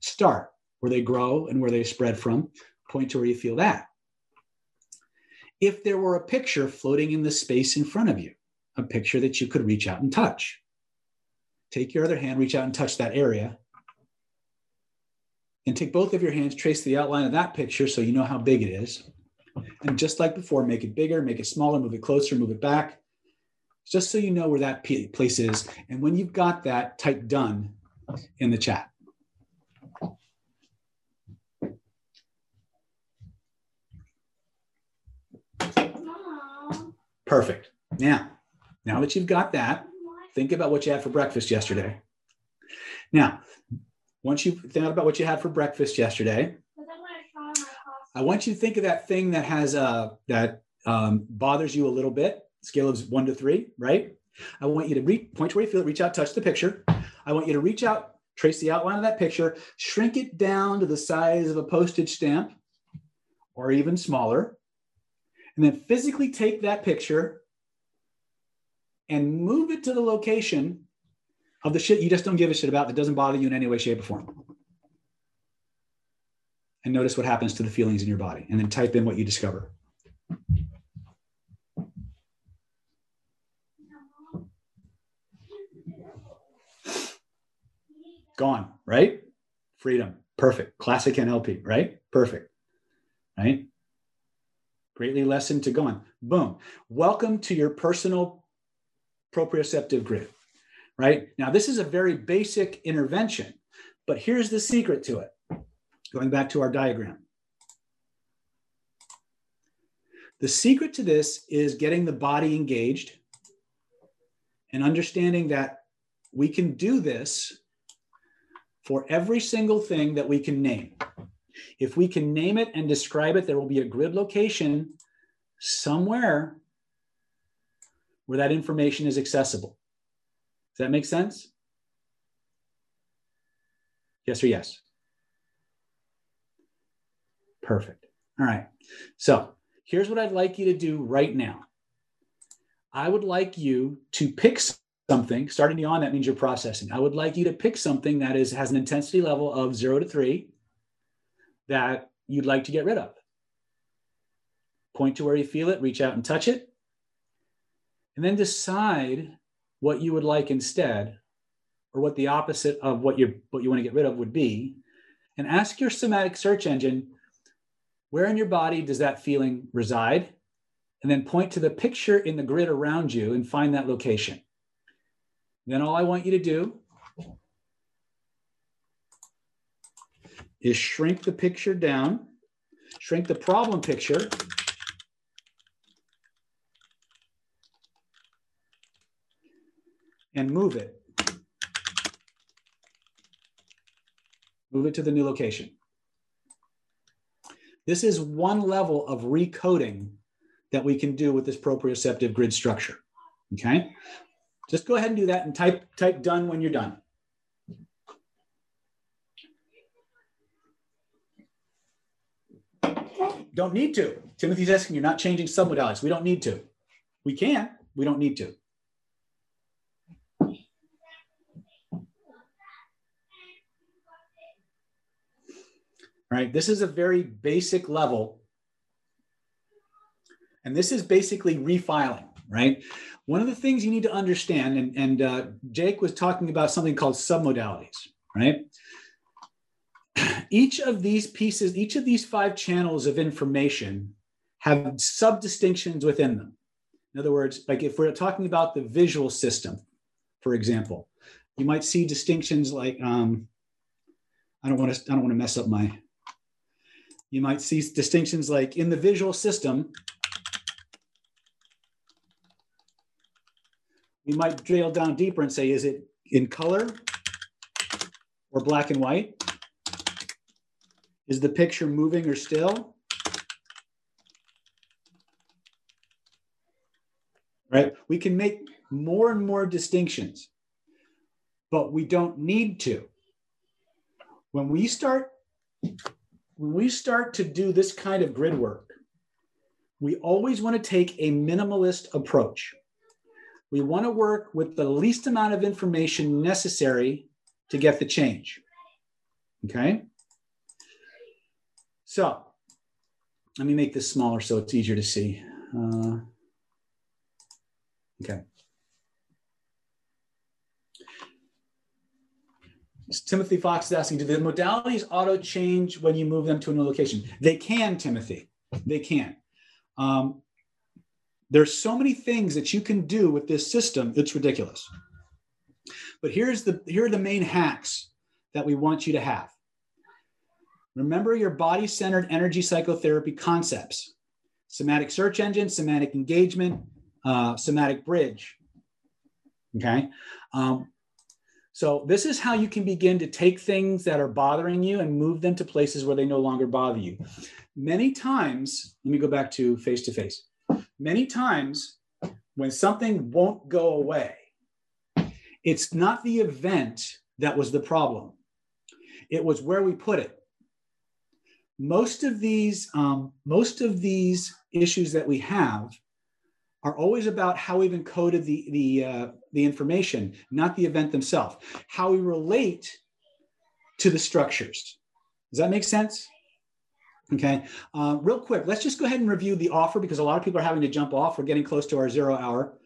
S2: start, where they grow and where they spread from. Point to where you feel that. If there were a picture floating in the space in front of you, a picture that you could reach out and touch, take your other hand, reach out and touch that area. And take both of your hands, trace the outline of that picture so you know how big it is. And just like before, make it bigger, make it smaller, move it closer, move it back just so you know where that place is. And when you've got that, type done in the chat. Perfect. Now, now that you've got that, think about what you had for breakfast yesterday. Now, once you think about what you had for breakfast yesterday. I want you to think of that thing that has uh, that um, bothers you a little bit. Scale of one to three, right? I want you to re- point to where you feel it, reach out, touch the picture. I want you to reach out, trace the outline of that picture, shrink it down to the size of a postage stamp or even smaller, and then physically take that picture and move it to the location of the shit you just don't give a shit about that doesn't bother you in any way, shape, or form. And notice what happens to the feelings in your body, and then type in what you discover. Gone, right? Freedom. Perfect. Classic NLP, right? Perfect. Right? Greatly lessened to gone. Boom. Welcome to your personal proprioceptive grid. Right? Now, this is a very basic intervention, but here's the secret to it. Going back to our diagram. The secret to this is getting the body engaged and understanding that we can do this for every single thing that we can name. If we can name it and describe it, there will be a grid location somewhere where that information is accessible. Does that make sense? Yes or yes? Perfect. All right. So here's what I'd like you to do right now. I would like you to pick something starting on that means you're processing i would like you to pick something that is has an intensity level of 0 to 3 that you'd like to get rid of point to where you feel it reach out and touch it and then decide what you would like instead or what the opposite of what you what you want to get rid of would be and ask your somatic search engine where in your body does that feeling reside and then point to the picture in the grid around you and find that location then all I want you to do is shrink the picture down, shrink the problem picture. And move it. Move it to the new location. This is one level of recoding that we can do with this proprioceptive grid structure. Okay. Just go ahead and do that and type, type done when you're done. Don't need to. Timothy's asking, you're not changing submodalities. We don't need to. We can, we don't need to. Right, this is a very basic level. And this is basically refiling, right? One of the things you need to understand, and, and uh, Jake was talking about something called submodalities, right? Each of these pieces, each of these five channels of information have sub distinctions within them. In other words, like if we're talking about the visual system, for example, you might see distinctions like um, I don't want to I don't want to mess up my. You might see distinctions like in the visual system, we might drill down deeper and say, is it in color or black and white? Is the picture moving or still? Right? We can make more and more distinctions, but we don't need to. When we start when we start to do this kind of grid work, we always want to take a minimalist approach. We want to work with the least amount of information necessary to get the change. Okay? So let me make this smaller so it's easier to see. Uh, okay. Timothy Fox is asking, do the modalities auto change when you move them to a new location? They can, Timothy. They can. Um, there's so many things that you can do with this system, it's ridiculous. But here's the here are the main hacks that we want you to have. Remember your body-centered energy psychotherapy concepts. Somatic search engine, somatic engagement, uh, somatic bridge. Okay. Um, so this is how you can begin to take things that are bothering you and move them to places where they no longer bother you. Many times, let me go back to face to face. Many times when something won't go away, it's not the event that was the problem. It was where we put it. Most of these, um, most of these issues that we have are always about how we've encoded the, the, uh, the information, not the event themselves, how we relate to the structures. Does that make sense? Okay, uh, real quick, let's just go ahead and review the offer because a lot of people are having to jump off. We're getting close to our zero hour.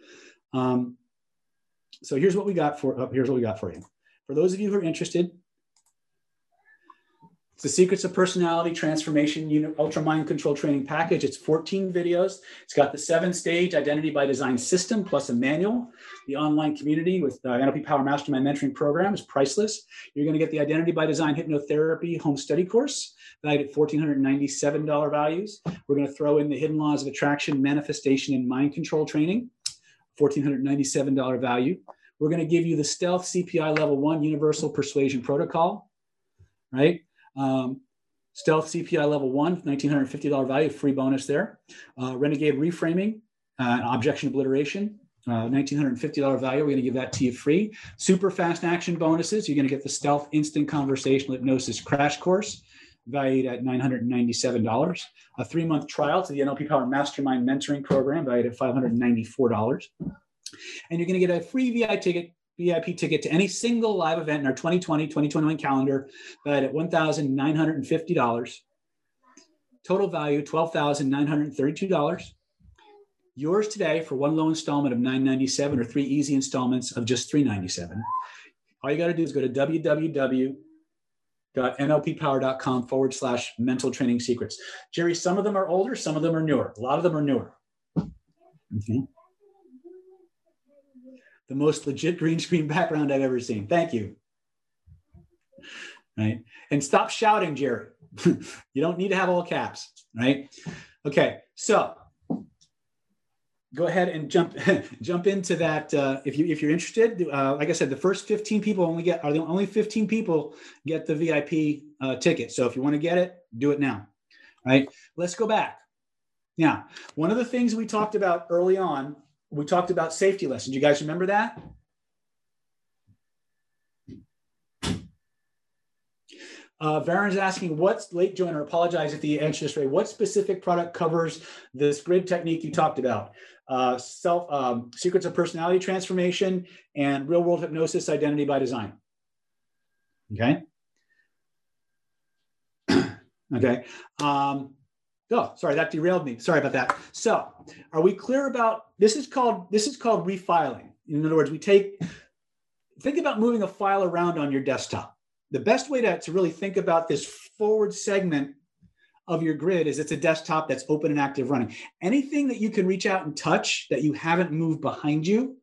S2: Um, so here's what we got for, uh, here's what we got for you. For those of you who are interested, the Secrets of Personality Transformation Unit Ultra Mind Control Training Package. It's 14 videos. It's got the seven stage identity by design system plus a manual. The online community with uh, NLP Power Mastermind Mentoring Program is priceless. You're going to get the Identity by Design Hypnotherapy Home Study Course, valued at $1,497 values. We're going to throw in the Hidden Laws of Attraction, Manifestation, and Mind Control Training, $1,497 value. We're going to give you the Stealth CPI Level 1 Universal Persuasion Protocol, right? Um, Stealth CPI level one, $1,950 value, free bonus there. Uh, Renegade reframing, uh, objection obliteration, uh, $1,950 value. We're going to give that to you free. Super fast action bonuses. You're going to get the Stealth Instant Conversational Hypnosis Crash Course, valued at $997. A three month trial to the NLP Power Mastermind Mentoring Program, valued at $594. And you're going to get a free VI ticket VIP ticket to any single live event in our 2020 2021 calendar, valued at $1,950. Total value $12,932. Yours today for one low installment of 997 or three easy installments of just 397. All you got to do is go to www.nlppower.com forward slash mental training secrets. Jerry, some of them are older, some of them are newer. A lot of them are newer. Okay the most legit green screen background I've ever seen. Thank you. Right. And stop shouting, Jerry. you don't need to have all caps. Right. Okay. So go ahead and jump jump into that uh, if you if you're interested. Uh, like I said, the first 15 people only get are the only 15 people get the VIP uh, ticket. So if you want to get it, do it now. Right. Let's go back. Now, one of the things we talked about early on we talked about safety lessons. You guys remember that? Uh, Varen's asking, what's late joiner? Apologize if the answer is right. What specific product covers this grid technique you talked about? Uh, self um, secrets of personality transformation and real world hypnosis identity by design. Okay. okay. Um, Oh, sorry, that derailed me. Sorry about that. So, are we clear about this? Is called this is called refiling. In other words, we take think about moving a file around on your desktop. The best way to, to really think about this forward segment of your grid is it's a desktop that's open and active running. Anything that you can reach out and touch that you haven't moved behind you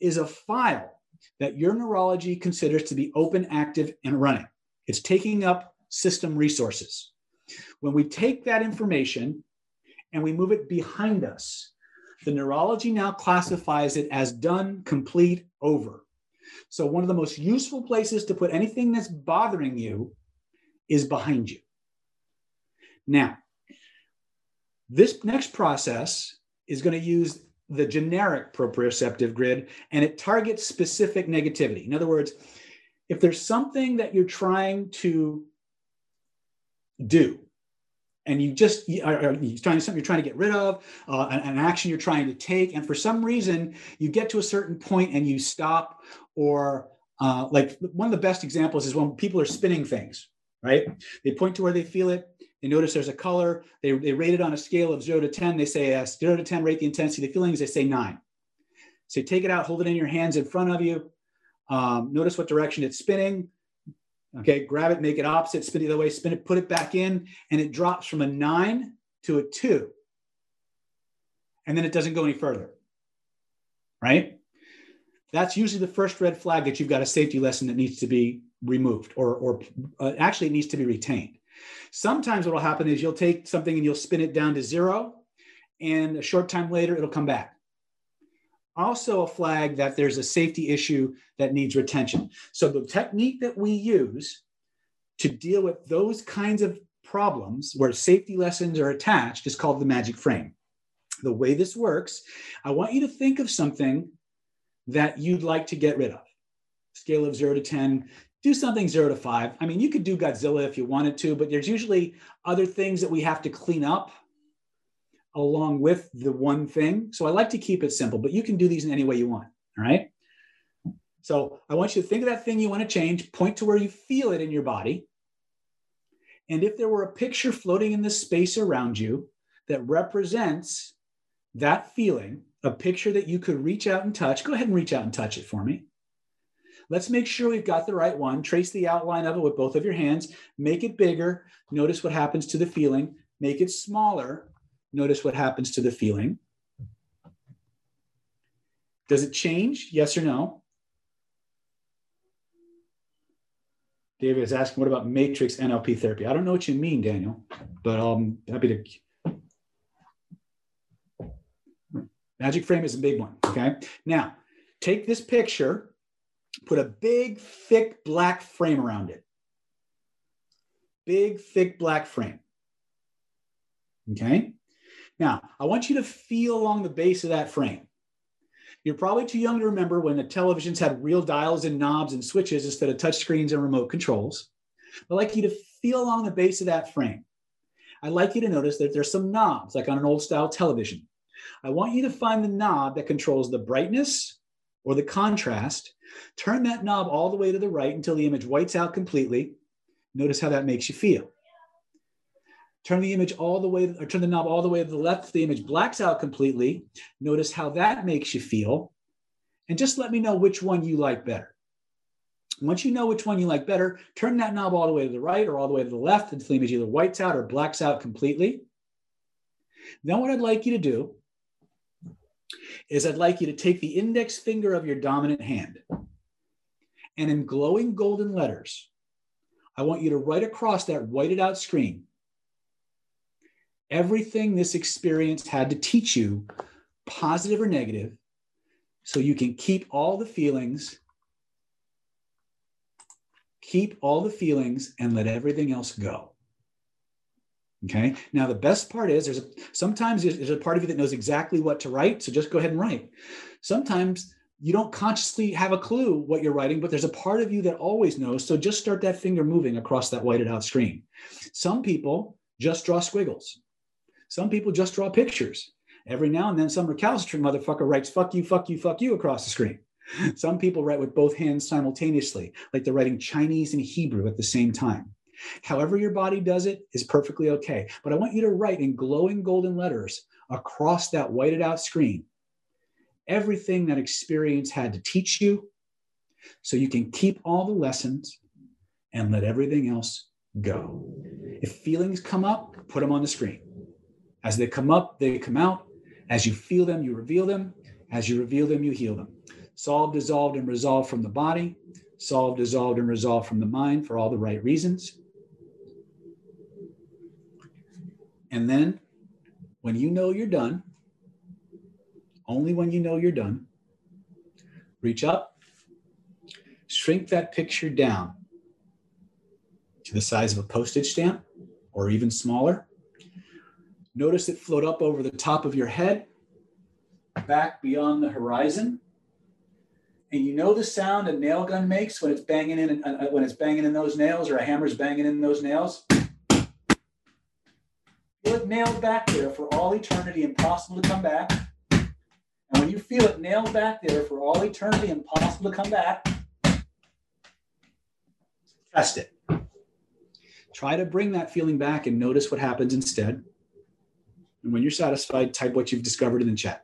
S2: is a file that your neurology considers to be open, active, and running. It's taking up system resources. When we take that information and we move it behind us, The neurology now classifies it as done, complete, over. So, one of the most useful places to put anything that's bothering you is behind you. Now, this next process is going to use the generic proprioceptive grid and it targets specific negativity. In other words, if there's something that you're trying to do. And you just are you trying something you're trying to get rid of uh, an, an, action you're trying to take. And for some reason you get to a certain point and you stop or uh, like one of the best examples is when people are spinning things right? They point to where they feel it. They notice there's a color. They, they rate it on a scale of 0 to 10 they say uh, 0 to 10 rate the intensity of the feelings. They say 9 so take it out hold it in your hands in front of you. Um, notice what direction it's spinning Okay, grab it, make it opposite, spin it the other way, spin it, put it back in, and it drops from a nine to a two. And then it doesn't go any further. Right? That's usually the first red flag that you've got a safety lesson that needs to be removed or, or uh, actually it needs to be retained. Sometimes what will happen is you'll take something and you'll spin it down to zero, and a short time later it'll come back also a flag that there's a safety issue that needs retention. So the technique that we use to deal with those kinds of problems where safety lessons are attached is called the magic frame. The way this works, I want you to think of something that you'd like to get rid of. Scale of zero to 10, do something zero to five. I mean, you could do Godzilla if you wanted to, but there's usually other things that we have to clean up along with the one thing. So I like to keep it simple, but you can do these in any way you want. All right. So I want you to think of that thing you want to change, point to where you feel it in your body. And if there were a picture floating in the space around you that represents that feeling, a picture that you could reach out and touch, go ahead and reach out and touch it for me. Let's make sure we've got the right one. Trace the outline of it with both of your hands. Make it bigger. Notice what happens to the feeling. Make it smaller. Notice what happens to the feeling. Does it change? Yes or no? David is asking, what about matrix NLP therapy? I don't know what you mean, Daniel, but I'm happy to. Magic frame is a big one. Okay. Now, take this picture, put a big, thick black frame around it. Big, thick black frame. Okay. Now, I want you to feel along the base of that frame. You're probably too young to remember when the televisions had real dials and knobs and switches instead of touch screens and remote controls. I'd like you to feel along the base of that frame. I'd like you to notice that there's some knobs, like on an old style television. I want you to find the knob that controls the brightness or the contrast. Turn that knob all the way to the right until the image whites out completely. Notice how that makes you feel turn the image all the way, or turn the knob all the way to the left, the image blacks out completely. Notice how that makes you feel. And just let me know which one you like better. Once you know which one you like better, turn that knob all the way to the right or all the way to the left until the image either whites out or blacks out completely. Then what I'd like you to do is I'd like you to take the index finger of your dominant hand and in glowing golden letters, I want you to write across that whited out screen everything this experience had to teach you, positive or negative, so you can keep all the feelings, keep all the feelings, and let everything else go. Okay. Now the best part is there's a, sometimes there's a part of you that knows exactly what to write, so just go ahead and write. Sometimes you don't consciously have a clue what you're writing, but there's a part of you that always knows. So just start that finger moving across that whited out screen. Some people just draw squiggles. Some people just draw pictures. Every now and then, some recalcitrant motherfucker writes "fuck you, fuck you, fuck you" across the screen. Some people write with both hands simultaneously, like they're writing Chinese and Hebrew at the same time. However, your body does it is perfectly okay. But I want you to write in glowing golden letters across that whited out screen everything that experience had to teach you so you can keep all the lessons and let everything else go. If feelings come up, put them on the screen. As they come up, they come out. As you feel them, you reveal them. As you reveal them, you heal them. Solved, dissolved, and resolved from the body. Solved, dissolved, and resolved from the mind for all the right reasons. And then, when you know you're done, only when you know you're done. Reach up, shrink that picture down to the size of a postage stamp or even smaller. Notice it float up over the top of your head, back beyond the horizon. And you know the sound a nail gun makes when it's banging in uh, when it's banging in those nails or a hammer's banging in those nails. Feel it nailed back there for all eternity, impossible to come back. And when you feel it nailed back there for all eternity, impossible to come back, test it. Try to bring that feeling back and notice what happens instead. And when you're satisfied, type what you've discovered in the chat.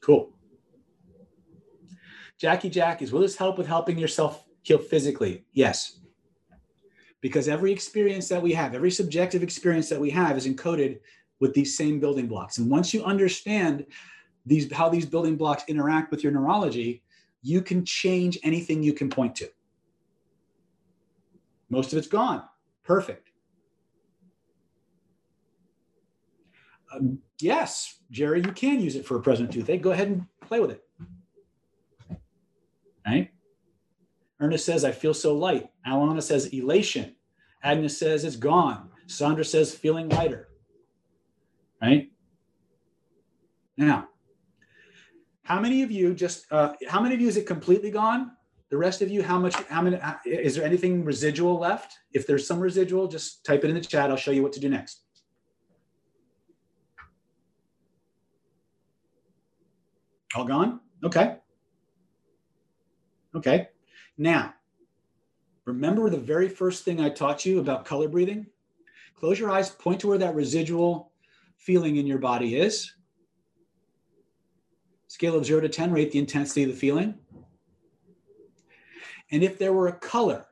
S2: Cool. Jackie Jack is will this help with helping yourself heal physically? Yes. Because every experience that we have, every subjective experience that we have is encoded with these same building blocks. And once you understand these how these building blocks interact with your neurology, you can change anything you can point to. Most of it's gone. Perfect. Um, yes, Jerry, you can use it for a present toothache. Go ahead and play with it. Right? Ernest says, I feel so light. Alana says, elation. Agnes says, it's gone. Sandra says, feeling lighter. Right? Now, how many of you just, uh, how many of you is it completely gone? The rest of you, how much, how many, is there anything residual left? If there's some residual, just type it in the chat. I'll show you what to do next. All gone? Okay. Okay. Now, remember the very first thing I taught you about color breathing? Close your eyes, point to where that residual feeling in your body is. Scale of zero to 10, rate the intensity of the feeling. And if there were a color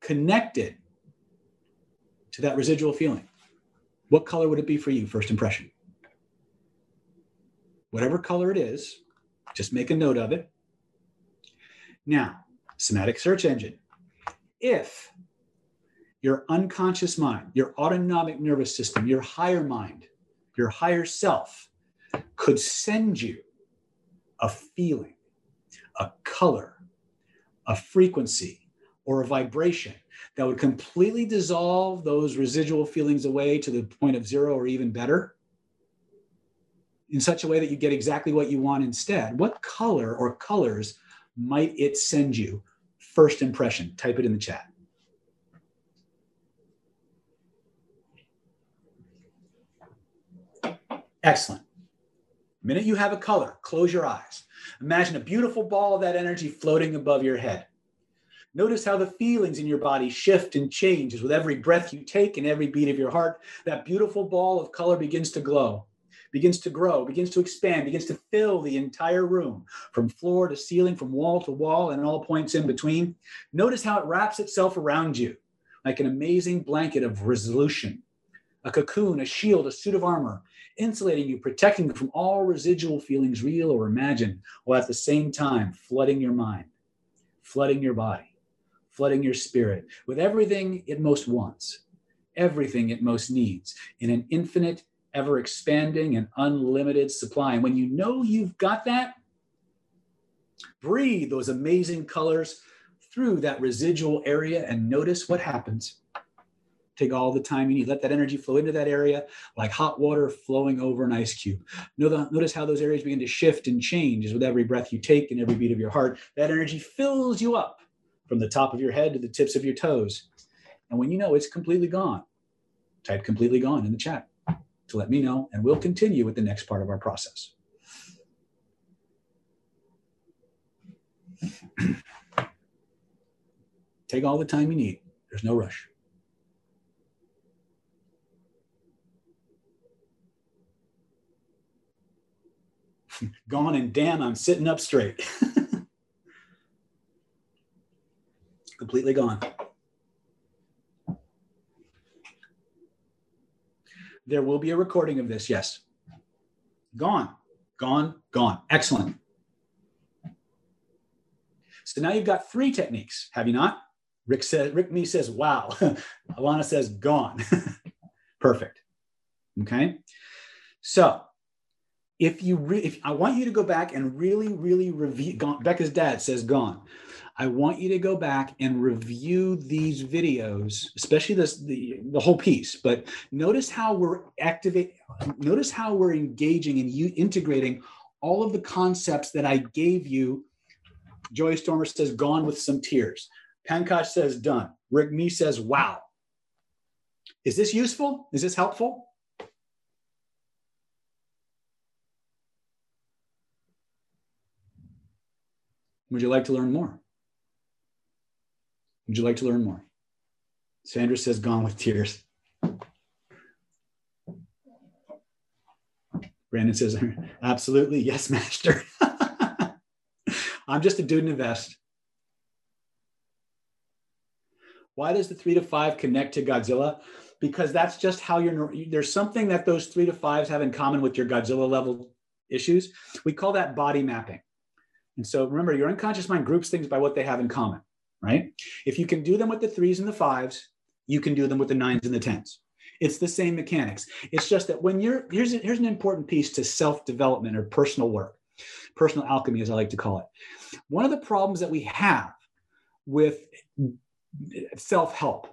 S2: connected to that residual feeling, what color would it be for you, first impression? whatever color it is, just make a note of it. Now, somatic search engine. If your unconscious mind, your autonomic nervous system, your higher mind, your higher self could send you a feeling, a color, a frequency, or a vibration that would completely dissolve those residual feelings away to the point of zero or even better, in such a way that you get exactly what you want instead, what color or colors might it send you? First impression, type it in the chat. Excellent. The minute you have a color, close your eyes. Imagine a beautiful ball of that energy floating above your head. Notice how the feelings in your body shift and change as with every breath you take and every beat of your heart. That beautiful ball of color begins to glow begins to grow, begins to expand, begins to fill the entire room from floor to ceiling, from wall to wall, and all points in between. Notice how it wraps itself around you like an amazing blanket of resolution, a cocoon, a shield, a suit of armor, insulating you, protecting you from all residual feelings, real or imagined, while at the same time flooding your mind, flooding your body, flooding your spirit with everything it most wants, everything it most needs in an infinite ever expanding and unlimited supply. And when you know you've got that, breathe those amazing colors through that residual area and notice what happens. Take all the time you need. Let that energy flow into that area like hot water flowing over an ice cube. Notice how those areas begin to shift and change as with every breath you take and every beat of your heart. That energy fills you up from the top of your head to the tips of your toes. And when you know it's completely gone, type completely gone in the chat to let me know, and we'll continue with the next part of our process. Take all the time you need. There's no rush. Gone and damn, I'm sitting up straight. Completely gone. There will be a recording of this, yes. Gone. gone, gone. Excellent. So now you've got three techniques, have you not? Rick says, Rick me says, wow. Alana says, gone. Perfect. Okay. So if you re- if I want you to go back and really, really review gone, Becca's dad says gone. I want you to go back and review these videos, especially this the, the whole piece. But notice how we're activate. Notice how we're engaging and you integrating all of the concepts that I gave you. Joy Stormer says gone with some tears. Pankaj says done. Rick Me says wow. Is this useful? Is this helpful? Would you like to learn more? Would you like to learn more? Sandra says, gone with tears. Brandon says, absolutely. Yes, master. I'm just a dude in a vest. Why does the three to five connect to Godzilla? Because that's just how you're, there's something that those three to fives have in common with your Godzilla level issues. We call that body mapping. And so remember, your unconscious mind groups things by what they have in common, right? If you can do them with the threes and the fives, you can do them with the nines and the tens. It's the same mechanics. It's just that when you're here's here's an important piece to self development or personal work, personal alchemy, as I like to call it. One of the problems that we have with self help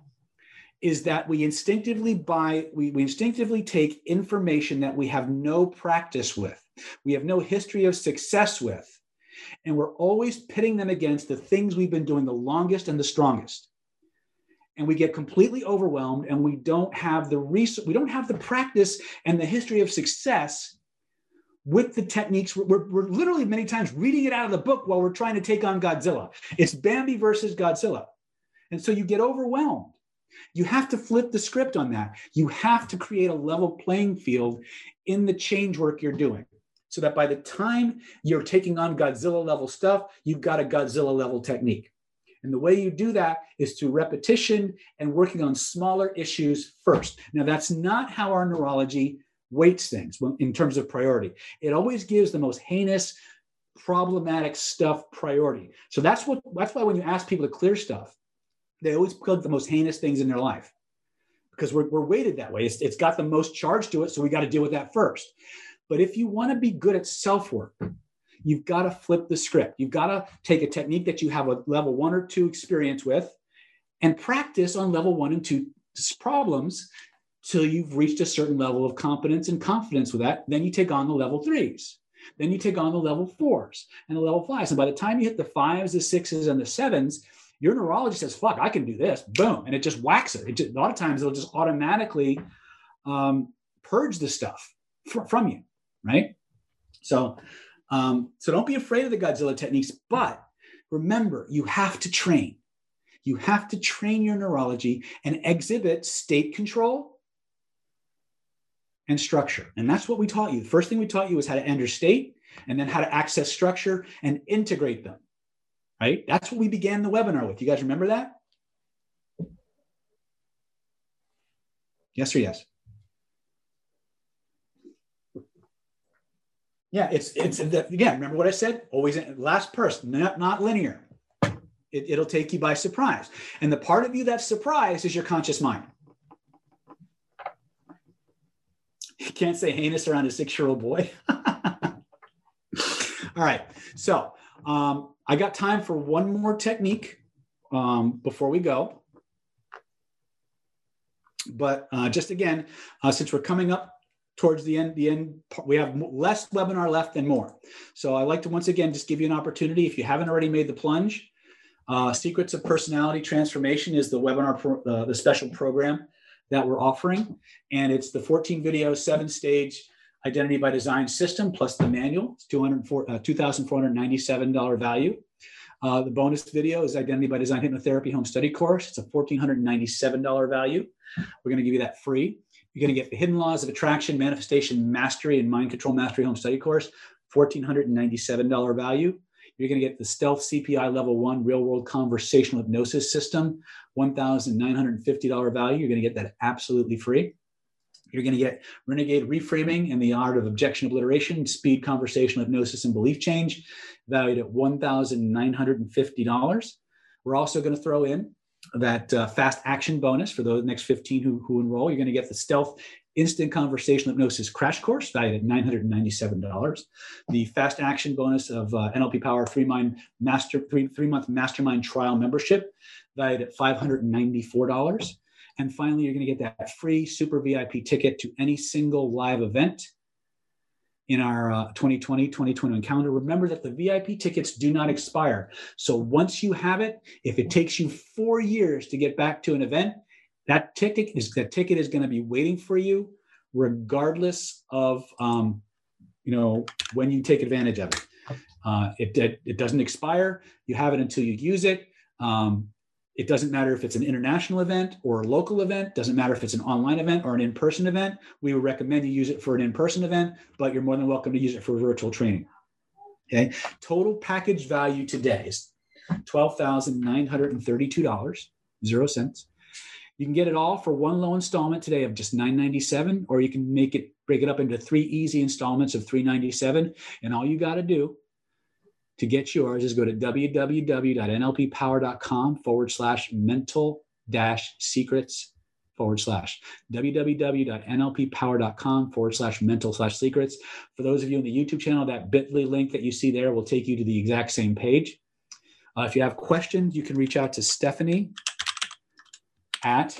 S2: is that we instinctively buy we, we instinctively take information that we have no practice with, we have no history of success with, and we're always pitting them against the things we've been doing the longest and the strongest. And we get completely overwhelmed and we don't have the research, we don't have the practice and the history of success with the techniques. We're, we're literally many times reading it out of the book while we're trying to take on Godzilla. It's Bambi versus Godzilla. And so you get overwhelmed. You have to flip the script on that. You have to create a level playing field in the change work you're doing so that by the time you're taking on Godzilla level stuff, you've got a Godzilla level technique. And the way you do that is through repetition and working on smaller issues first. Now, that's not how our neurology weights things in terms of priority. It always gives the most heinous, problematic stuff priority. So that's what that's why when you ask people to clear stuff, they always put the most heinous things in their life because we're, we're weighted that way. It's, it's got the most charge to it, so we got to deal with that first. But if you want to be good at self work, you've got to flip the script. You've got to take a technique that you have a level one or two experience with and practice on level one and two problems till you've reached a certain level of competence and confidence with that. Then you take on the level threes. Then you take on the level fours and the level fives. And by the time you hit the fives, the sixes, and the sevens, your neurologist says, fuck, I can do this. Boom. And it just whacks it. it just, a lot of times it'll just automatically um, purge the stuff fr- from you right? So, um, so don't be afraid of the Godzilla techniques, but remember, you have to train. You have to train your neurology and exhibit state control and structure. And that's what we taught you. The first thing we taught you was how to enter state and then how to access structure and integrate them. Right? That's what we began the webinar with. You guys remember that? Yes or yes? Yeah, it's it's again. Remember what I said? Always last person, not not linear. It, it'll take you by surprise, and the part of you that's surprised is your conscious mind. You can't say heinous around a six-year-old boy. All right, so um, I got time for one more technique um, before we go. But uh, just again, uh, since we're coming up towards the end the end we have less webinar left than more. So i like to once again just give you an opportunity if you haven't already made the plunge uh, secrets of personality transformation is the webinar pro, uh, the special program that we're offering. And it's the 14 video seven stage identity by design system plus the manual. It's uh, $2497 value. Uh, the bonus video is identity by design hypnotherapy home study course. It's a $1497 value. We're going to give you that free you're going to get the Hidden Laws of Attraction, Manifestation Mastery, and Mind Control Mastery Home Study course, $1,497 value. You're going to get the Stealth CPI Level 1 Real World Conversational Hypnosis System, $1,950 value. You're going to get that absolutely free. You're going to get Renegade Reframing and the Art of Objection Obliteration, Speed Conversational Hypnosis and Belief Change, valued at $1,950. We're also going to throw in that uh, fast action bonus for those next 15 who, who enroll. You're going to get the Stealth Instant Conversational Hypnosis Crash Course, valued at $997. The fast action bonus of uh, NLP Power three mind master three three month mastermind trial membership, valued at $594. And finally, you're going to get that free super VIP ticket to any single live event in our uh, 2020 2021 calendar. Remember that the VIP tickets do not expire. So once you have it, if it takes you four years to get back to an event, that ticket is that ticket is going to be waiting for you, regardless of um, you know when you take advantage of it. Uh, it, it, it doesn't expire. You have it until you use it. Um, it doesn't matter if it's an international event or a local event. Doesn't matter if it's an online event or an in-person event. We would recommend you use it for an in-person event, but you're more than welcome to use it for virtual training. Okay. Total package value today is twelve thousand nine hundred and thirty-two dollars, zero cents. You can get it all for one low installment today of just nine ninety-seven, or you can make it break it up into three easy installments of three ninety-seven. And all you got to do to get yours is go to www.nlppower.com forward slash mental dash secrets forward slash www.nlppower.com forward slash mental slash secrets. For those of you in the YouTube channel, that bit.ly link that you see there will take you to the exact same page. Uh, if you have questions, you can reach out to Stephanie at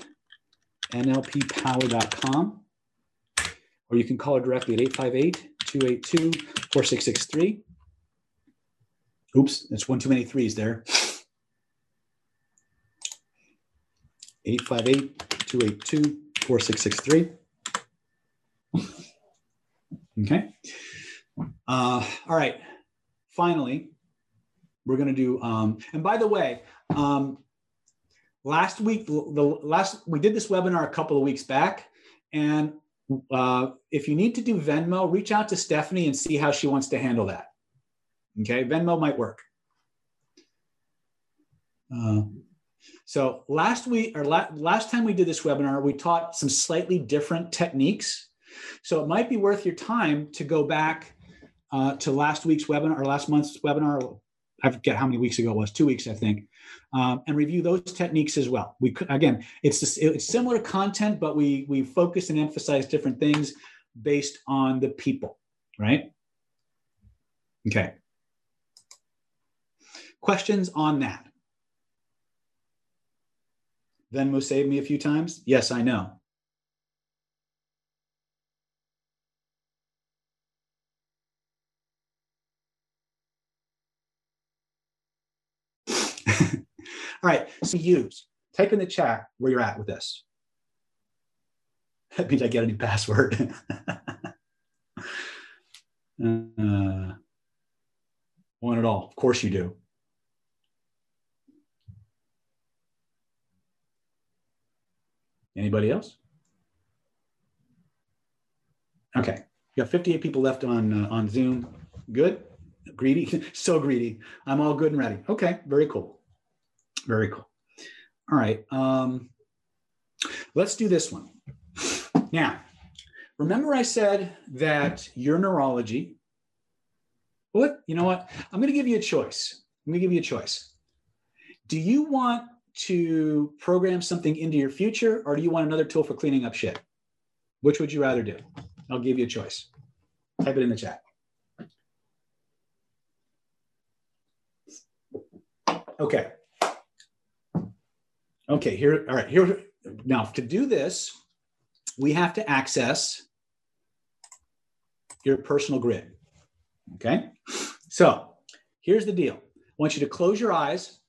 S2: nlppower.com or you can call her directly at 858 282 4663. Oops, that's one too many threes there. 858-282-4663. Okay. Uh, all right. Finally, we're going to do, um, and by the way, um, last week, the last, we did this webinar a couple of weeks back. And uh, if you need to do Venmo, reach out to Stephanie and see how she wants to handle that. Okay, Venmo might work. Uh, so last week or la- last time we did this webinar, we taught some slightly different techniques. So it might be worth your time to go back uh, to last week's webinar or last month's webinar. I forget how many weeks ago it was, two weeks, I think, um, and review those techniques as well. We again, it's just, it's similar content, but we we focus and emphasize different things based on the people, right? Okay. Questions on that? Venmo saved me a few times? Yes, I know. All right, so use. Type in the chat where you're at with this. That means I get a new password. uh, one at all. Of course you do. Anybody else? Okay, you got 58 people left on uh, on Zoom. Good, greedy, so greedy. I'm all good and ready. Okay, very cool, very cool. All right, um, let's do this one. Now, remember I said that your neurology. What you know? What I'm going to give you a choice. I'm going to give you a choice. Do you want to program something into your future, or do you want another tool for cleaning up shit? Which would you rather do? I'll give you a choice. Type it in the chat. Okay. Okay, here, all right, here. Now, to do this, we have to access your personal grid. Okay. So here's the deal I want you to close your eyes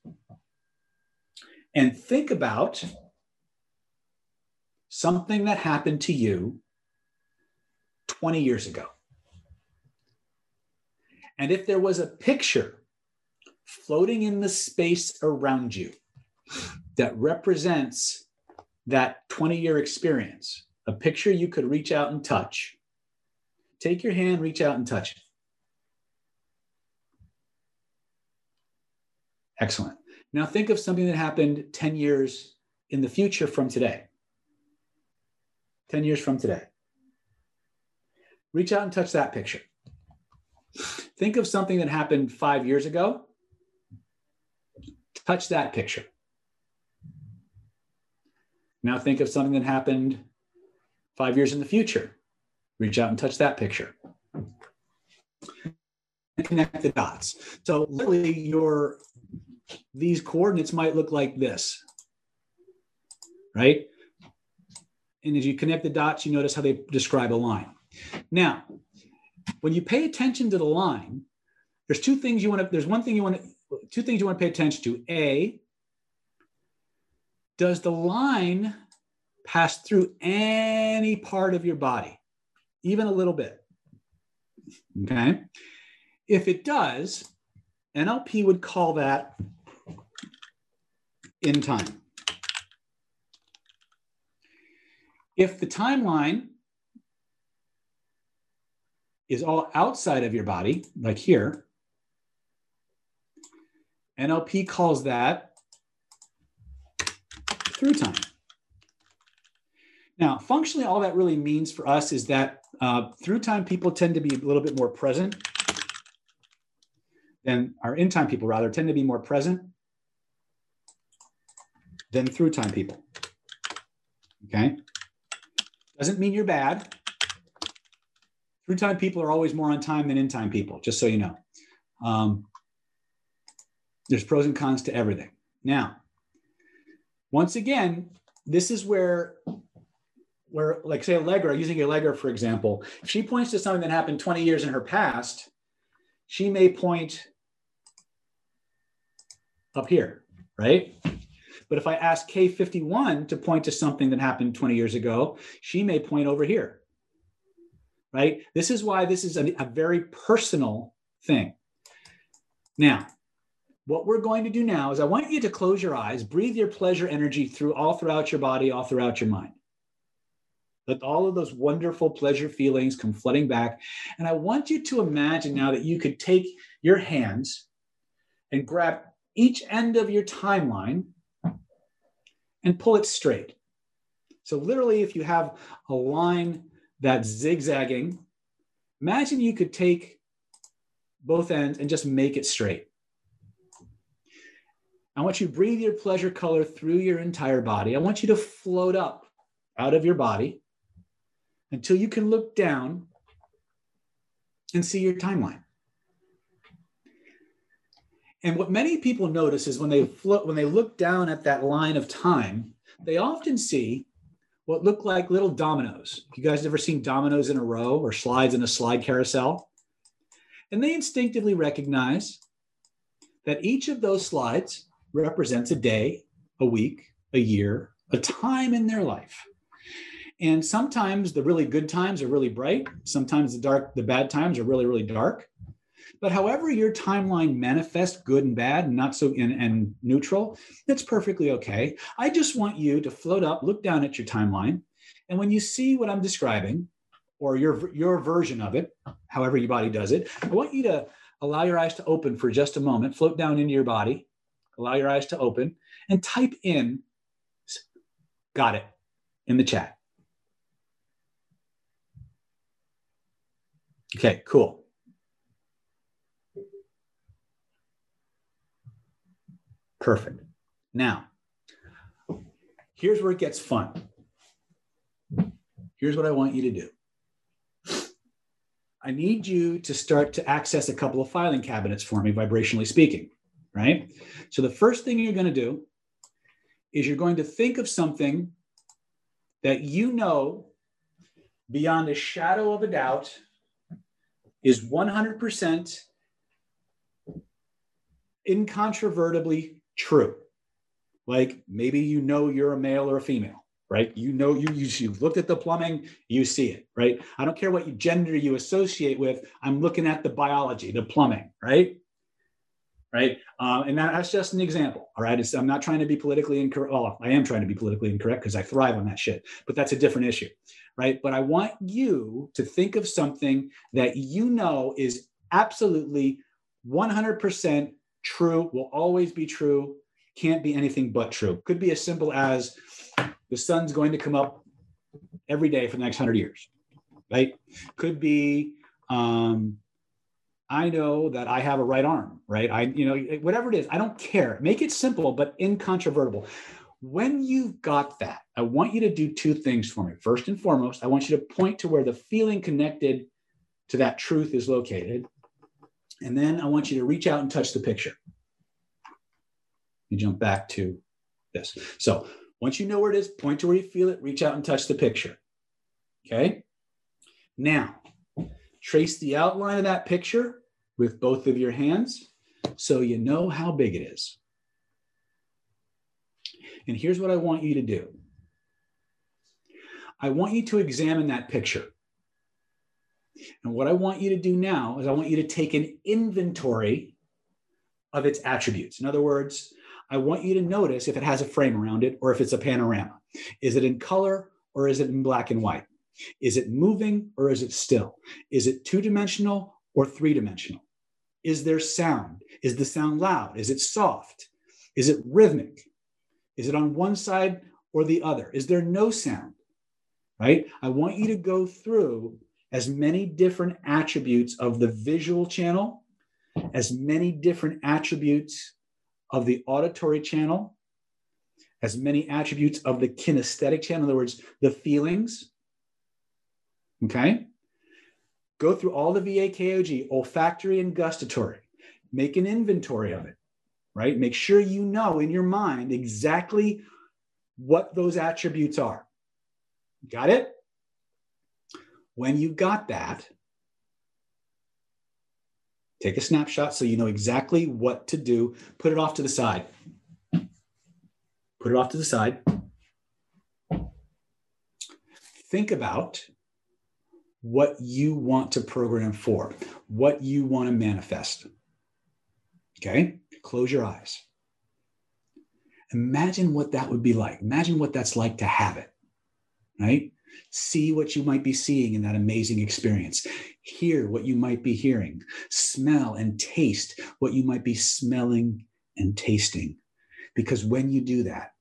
S2: and think about something that happened to you 20 years ago. And if there was a picture floating in the space around you that represents that 20 year experience, a picture you could reach out and touch, take your hand, reach out and touch it. Excellent. Now think of something that happened 10 years in the future from today. 10 years from today. Reach out and touch that picture. Think of something that happened five years ago. Touch that picture. Now think of something that happened five years in the future. Reach out and touch that picture. Connect the dots. So literally your these coordinates might look like this. Right? And as you connect the dots, you notice how they describe a line. Now, when you pay attention to the line, there's two things you want to, there's one thing you want to, two things you want to pay attention to. A, does the line pass through any part of your body, even a little bit? Okay. If it does, NLP would call that in time. If the timeline is all outside of your body, like here, NLP calls that through time. Now, functionally, all that really means for us is that uh, through time people tend to be a little bit more present than our in time people, rather, tend to be more present than through time people. Okay? Doesn't mean you're bad. Through time people are always more on time than in time people, just so you know. Um, there's pros and cons to everything. Now, once again, this is where, where like say Allegra, using Allegra for example, if she points to something that happened 20 years in her past, she may point up here, right? But if I ask K51 to point to something that happened 20 years ago, she may point over here, right? This is why this is a, a very personal thing. Now, what we're going to do now is I want you to close your eyes, breathe your pleasure energy through all throughout your body, all throughout your mind. Let all of those wonderful pleasure feelings come flooding back. And I want you to imagine now that you could take your hands and grab each end of your timeline and pull it straight. So, literally, if you have a line that's zigzagging, imagine you could take both ends and just make it straight. I want you to breathe your pleasure color through your entire body. I want you to float up out of your body until you can look down and see your timeline. And what many people notice is when they float, when they look down at that line of time, they often see what look like little dominoes. You guys ever seen dominoes in a row or slides in a slide carousel? And they instinctively recognize that each of those slides represents a day, a week, a year, a time in their life. And sometimes the really good times are really bright. Sometimes the dark, the bad times are really, really dark. But however your timeline manifests good and bad not so in and neutral, that's perfectly okay. I just want you to float up, look down at your timeline. And when you see what I'm describing, or your, your version of it, however your body does it, I want you to allow your eyes to open for just a moment, float down into your body, allow your eyes to open, and type in, got it, in the chat. Okay, cool. Perfect. Now, here's where it gets fun. Here's what I want you to do. I need you to start to access a couple of filing cabinets for me, vibrationally speaking, right? So the first thing you're going to do is you're going to think of something that you know beyond a shadow of a doubt is 100% incontrovertibly true. Like maybe you know you're a male or a female, right? You know you, you you've looked at the plumbing, you see it, right? I don't care what gender you associate with. I'm looking at the biology, the plumbing, right? Right, uh, and that, that's just an example. All right, it's, I'm not trying to be politically incorrect. Well, I am trying to be politically incorrect because I thrive on that shit. But that's a different issue, right? But I want you to think of something that you know is absolutely 100% true, will always be true, can't be anything but true. Could be as simple as the sun's going to come up every day for the next 100 years. right? Could be, um, I know that I have a right arm, right? I, you know, whatever it is, I don't care. Make it simple, but incontrovertible. When you've got that, I want you to do two things for me. First and foremost, I want you to point to where the feeling connected to that truth is located. And then I want you to reach out and touch the picture. You jump back to this. So once you know where it is, point to where you feel it, reach out and touch the picture. Okay. Now, trace the outline of that picture with both of your hands so you know how big it is. And here's what I want you to do I want you to examine that picture. And what I want you to do now is I want you to take an inventory of its attributes. In other words, I want you to notice if it has a frame around it or if it's a panorama. Is it in color or is it in black and white? Is it moving or is it still? Is it two dimensional or three dimensional? Is there sound? Is the sound loud? Is it soft? Is it rhythmic? Is it on one side or the other? Is there no sound? Right? I want you to go through as many different attributes of the visual channel, as many different attributes of the auditory channel, as many attributes of the kinesthetic channel, in other words, the feelings. Okay? Go through all the VAKOG, olfactory and gustatory. Make an inventory of it, right? Make sure you know in your mind exactly what those attributes are. Got it? When you got that, take a snapshot so you know exactly what to do. Put it off to the side. Put it off to the side. Think about what you want to program for, what you want to manifest. Okay, close your eyes. Imagine what that would be like. Imagine what that's like to have it, right? See what you might be seeing in that amazing experience. Hear what you might be hearing. Smell and taste what you might be smelling and tasting. Because when you do that,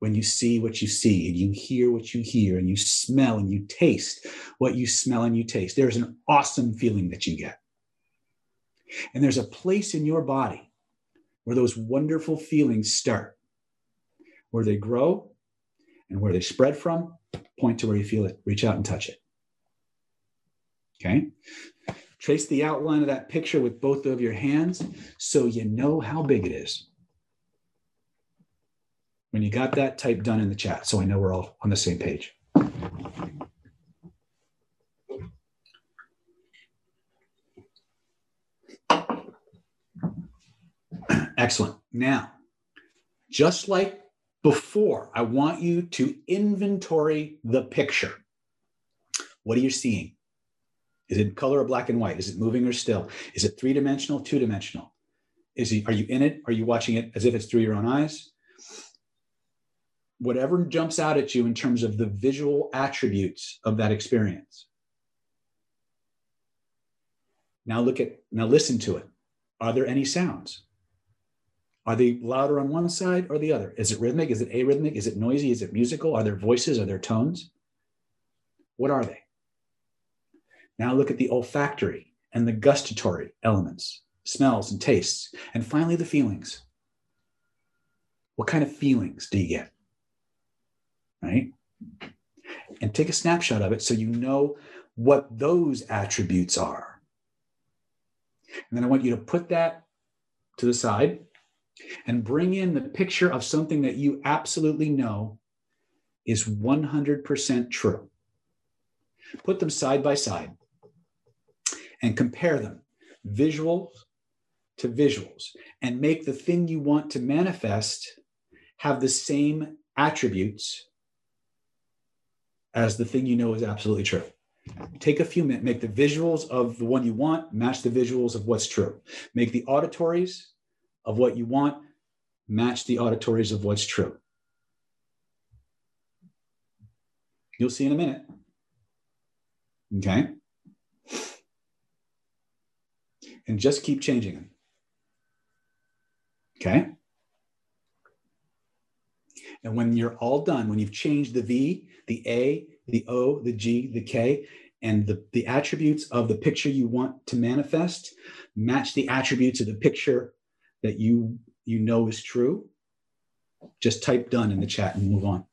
S2: when you see what you see and you hear what you hear and you smell and you taste what you smell and you taste, there's an awesome feeling that you get. And there's a place in your body where those wonderful feelings start, where they grow and where they spread from. Point to where you feel it, reach out and touch it. Okay. Trace the outline of that picture with both of your hands so you know how big it is. When you got that, type done in the chat so I know we're all on the same page. Excellent. Now, just like before, I want you to inventory the picture. What are you seeing? Is it color or black and white? Is it moving or still? Is it three dimensional, two dimensional? Is he, are you in it? Are you watching it as if it's through your own eyes? Whatever jumps out at you in terms of the visual attributes of that experience. Now look at, now listen to it. Are there any sounds? Are they louder on one side or the other? Is it rhythmic? Is it arrhythmic? Is it noisy? Is it musical? Are there voices? Are there tones? What are they? Now look at the olfactory and the gustatory elements, smells and tastes. And finally, the feelings. What kind of feelings do you get? Right? And take a snapshot of it so you know what those attributes are. And then I want you to put that to the side and bring in the picture of something that you absolutely know is 100% true. Put them side by side and compare them, visuals to visuals, and make the thing you want to manifest have the same attributes as the thing you know is absolutely true. Take a few minutes, make the visuals of the one you want match the visuals of what's true. Make the auditories of what you want match the auditories of what's true. You'll see in a minute. Okay. And just keep changing them. Okay. And when you're all done, when you've changed the V, the A, the O, the G, the K, and the, the attributes of the picture you want to manifest match the attributes of the picture that you you know is true, just type done in the chat and move on.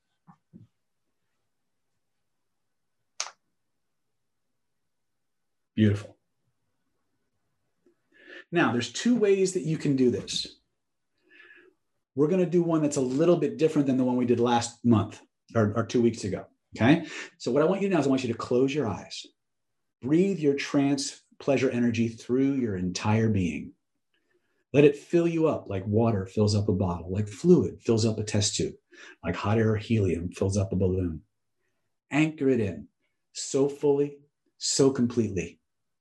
S2: Beautiful. Now, there's two ways that you can do this. We're going to do one that's a little bit different than the one we did last month or, or two weeks ago. Okay. So, what I want you to now is I want you to close your eyes, breathe your trance pleasure energy through your entire being. Let it fill you up like water fills up a bottle, like fluid fills up a test tube, like hot air or helium fills up a balloon. Anchor it in so fully, so completely.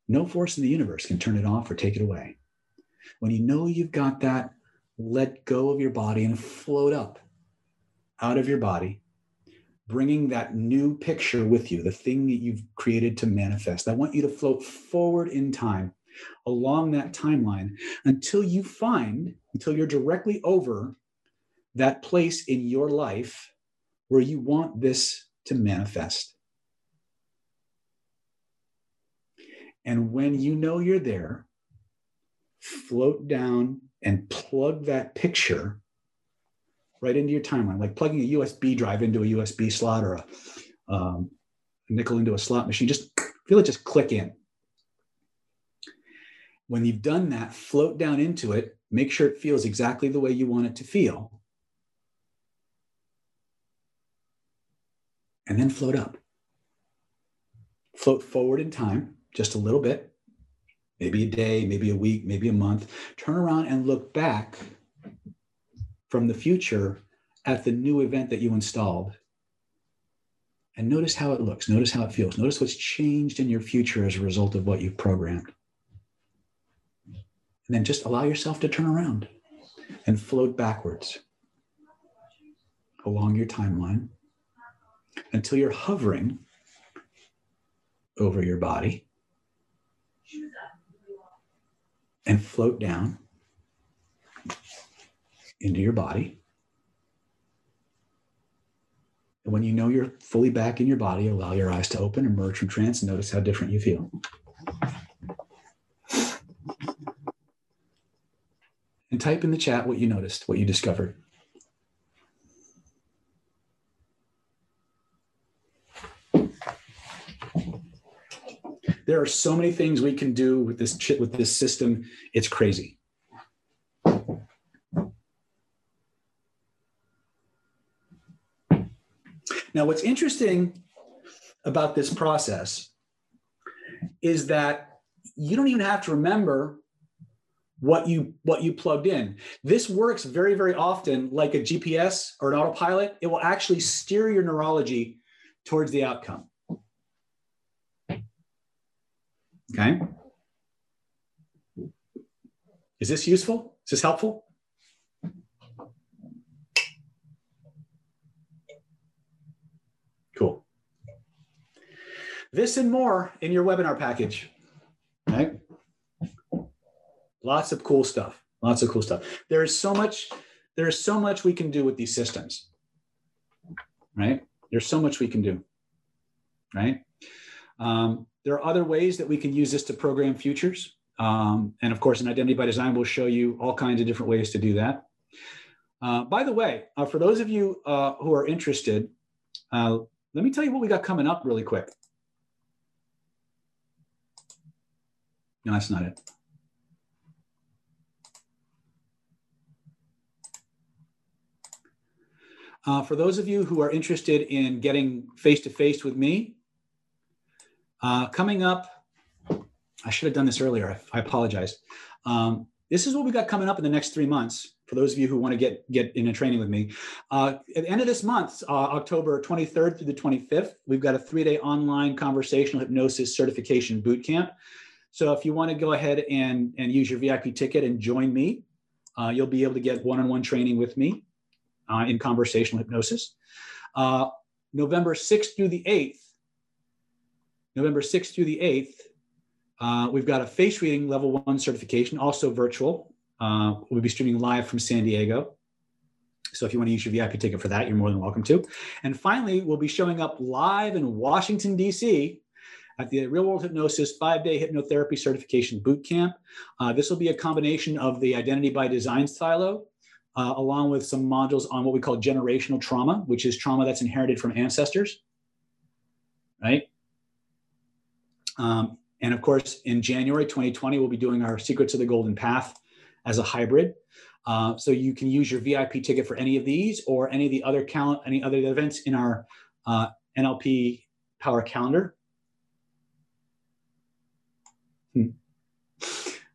S2: No force in the universe can turn it off or take it away. When you know you've got that, let go of your body and float up out of your body, bringing that new picture with you, the thing that you've created to manifest. I want you to float forward in time along that timeline until you find, until you're directly over that place in your life where you want this to manifest. And when you know you're there, float down and plug that picture right into your timeline, like plugging a USB drive into a USB slot or a, um, nickel into a slot machine. Just feel it just click in. When you've done that, float down into it, make sure it feels exactly the way you want it to feel. And then float up. Float forward in time just a little bit, maybe a day, maybe a week, maybe a month. Turn around and look back from the future at the new event that you installed. And notice how it looks. Notice how it feels. Notice what's changed in your future as a result of what you've programmed. And then just allow yourself to turn around and float backwards along your timeline until you're hovering over your body and float down into your body. And when you know you're fully back in your body, allow your eyes to open, emerge from trance, and notice how different you feel. And type in the chat what you noticed, what you discovered. There are so many things we can do with this chip, with this system. It's crazy. Now, what's interesting about this process is that you don't even have to remember what you what you plugged in. This works very very often like a GPS or an autopilot. It will actually steer your neurology towards the outcome. Okay? Is this useful? Is this helpful? Cool. This and more in your webinar package. Right? Lots of cool stuff. Lots of cool stuff. There is so much, there is so much we can do with these systems. Right? There's so much we can do. Right? Um, there are other ways that we can use this to program futures. Um, and of course, in Identity by Design, we'll show you all kinds of different ways to do that. Uh, by the way, uh, for those of you uh, who are interested, uh, let me tell you what we got coming up really quick. No, that's not it. Uh, for those of you who are interested in getting face to face with me, uh, coming up, I should have done this earlier. I, I apologize. Um, this is what we got coming up in the next three months. For those of you who want to get get in a training with me, uh, at the end of this month, uh, October 23rd through the 25th, we've got a three-day online conversational hypnosis certification boot camp. So if you want to go ahead and and use your VIP ticket and join me, uh, you'll be able to get one-on-one training with me uh, in conversational hypnosis. Uh, November 6th through the 8th, November 6th through the 8th, uh, we've got a face reading level one certification, also virtual. Uh, we'll be streaming live from San Diego. So if you want to use your VIP ticket for that, you're more than welcome to. And finally, we'll be showing up live in Washington, D.C. at the Real World Hypnosis five day hypnotherapy certification boot camp. Uh, this will be a combination of the Identity by Design silo, uh, along with some modules on what we call generational trauma, which is trauma that's inherited from ancestors. Right? Um, and of course, in January 2020, we'll be doing our Secrets of the Golden Path as a hybrid. Uh, so you can use your VIP ticket for any of these or any of the other cal- any other events in our uh, NLP Power Calendar. Hmm.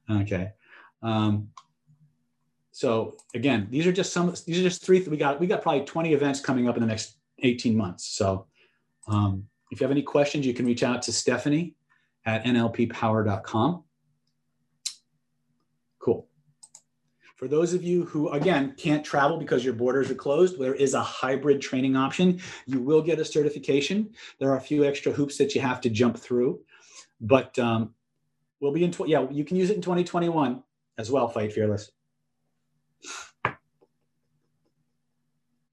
S2: Okay. Um, so again, these are just some. These are just three. We got we got probably 20 events coming up in the next 18 months. So um, if you have any questions, you can reach out to Stephanie at nlppower.com. Cool. For those of you who, again, can't travel because your borders are closed, there is a hybrid training option. You will get a certification. There are a few extra hoops that you have to jump through, but um, we'll be in, tw- yeah, you can use it in 2021 as well, Fight Fearless.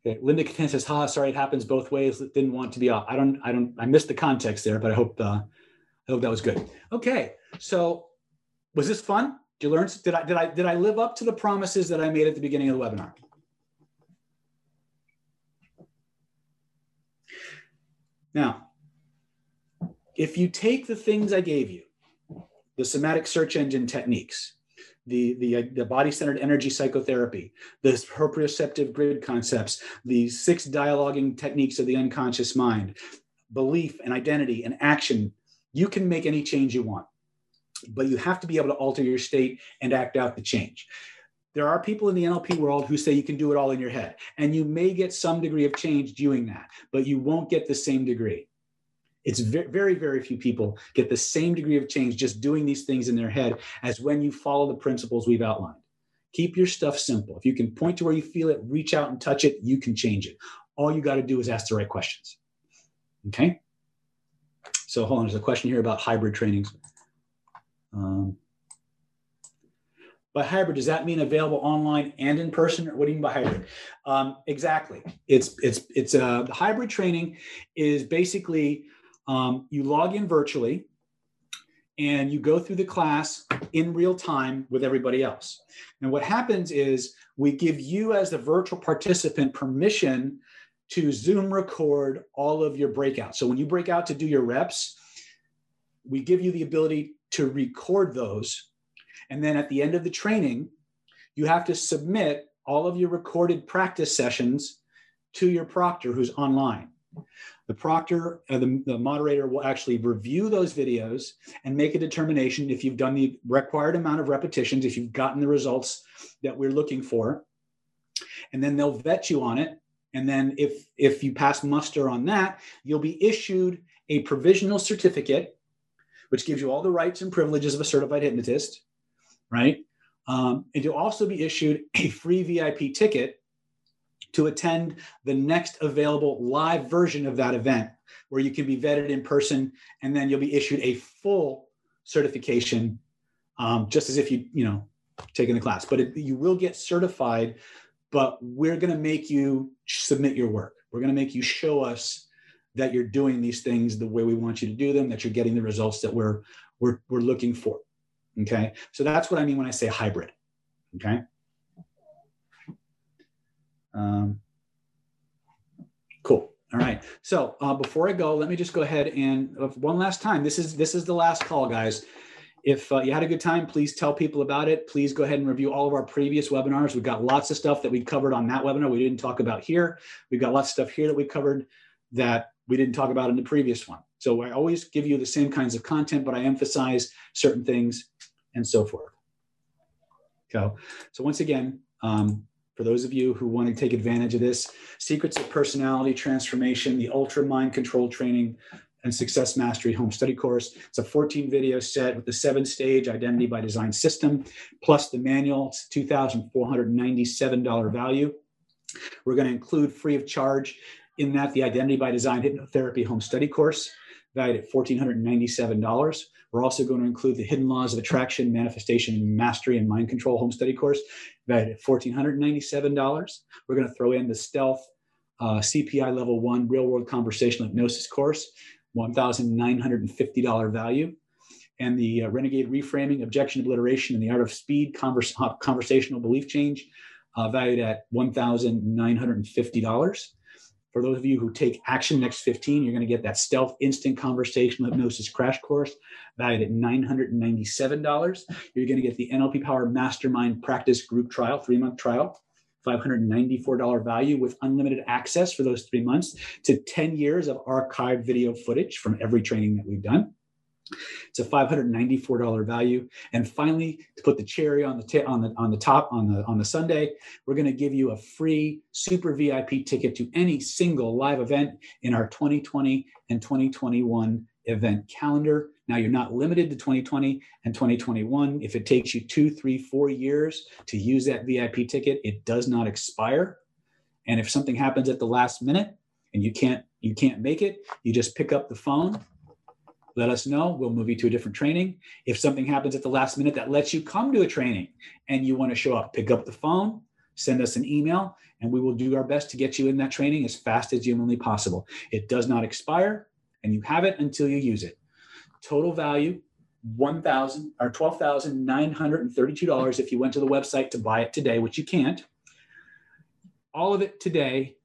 S2: Okay, Linda Katan says, "Ha, sorry, it happens both ways. Didn't want to be off. I don't, I don't, I missed the context there, but I hope, uh, I hope that was good. Okay, so was this fun? Did you learn? Did I, did I, did I live up to the promises that I made at the beginning of the webinar? Now, if you take the things I gave you, the somatic search engine techniques, the, the, uh, the body-centered energy psychotherapy, the proprioceptive grid concepts, the six dialoguing techniques of the unconscious mind, belief and identity and action, you can make any change you want. But you have to be able to alter your state and act out the change. There are people in the NLP world who say you can do it all in your head, and you may get some degree of change doing that, but you won't get the same degree. It's very, very few people get the same degree of change just doing these things in their head as when you follow the principles we've outlined. Keep your stuff simple. If you can point to where you feel it, reach out and touch it, you can change it. All you got to do is ask the right questions. Okay? So hold on, there's a question here about hybrid trainings. Um, by hybrid, does that mean available online and in person? Or what do you mean by hybrid? Um, exactly. It's it's it's a uh, hybrid training is basically um, you log in virtually and you go through the class in real time with everybody else. And what happens is we give you as the virtual participant permission to Zoom record all of your breakouts. So when you break out to do your reps, we give you the ability to record those. And then at the end of the training, you have to submit all of your recorded practice sessions to your proctor who's online. The proctor, uh, the, the moderator will actually review those videos and make a determination if you've done the required amount of repetitions, if you've gotten the results that we're looking for. And then they'll vet you on it. And then if, if you pass muster on that, you'll be issued a provisional certificate, which gives you all the rights and privileges of a certified hypnotist, right? Um, and you'll also be issued a free VIP ticket to attend the next available live version of that event where you can be vetted in person and then you'll be issued a full certification um, just as if you you know taken the class. But it, you will get certified but we're going to make you submit your work. We're going to make you show us that you're doing these things the way we want you to do them that you're getting the results that we're we're, we're looking for okay? So that's what i mean when i say hybrid okay um, cool. All right. So uh, before I go, let me just go ahead and uh, one last time. This is this is the last call, guys. If uh, you had a good time, please tell people about it. Please go ahead and review all of our previous webinars. We've got lots of stuff that we covered on that webinar we didn't talk about here. We've got lots of stuff here that we covered that we didn't talk about in the previous one. So I always give you the same kinds of content, but I emphasize certain things and so forth. So, so once again, um, for those of you who want to take advantage of this, Secrets of Personality Transformation, the Ultra Mind Control Training and Success Mastery Home Study Course. It's a 14 video set with the seven stage identity by design system, plus the manual. It's $2,497 value. We're going to include free of charge in that the identity by design hypnotherapy home study course, valued at $1,497. We're also going to include the Hidden Laws of Attraction, Manifestation, Mastery, and Mind Control home study course, valued at $1,497. We're going to throw in the Stealth uh, CPI Level 1 Real World Conversational Hypnosis course, $1,950 value. And the uh, Renegade Reframing, Objection Obliteration, and the Art of Speed converse, uh, Conversational Belief Change, uh, valued at $1,950. For those of you who take action next 15, you're going to get that stealth instant conversational hypnosis crash course valued at $997. You're going to get the NLP Power Mastermind Practice Group Trial, three month trial, $594 value with unlimited access for those three months to 10 years of archived video footage from every training that we've done. It's a $594 value. And finally, to put the cherry on the t- on the on the top on the on the sundae, we're going to give you a free super VIP ticket to any single live event in our 2020 and 2021 event calendar. Now you're not limited to 2020 and 2021. If it takes you two, three, four years to use that VIP ticket, it does not expire. And if something happens at the last minute and you can't you can't make it, you just pick up the phone let us know. We'll move you to a different training. If something happens at the last minute that lets you come to a training and you want to show up, pick up the phone, send us an email, and we will do our best to get you in that training as fast as humanly possible. It does not expire, and you have it until you use it. Total value one thousand or twelve thousand nine hundred and thirty-two dollars if you went to the website to buy it today, which you can't. All of it today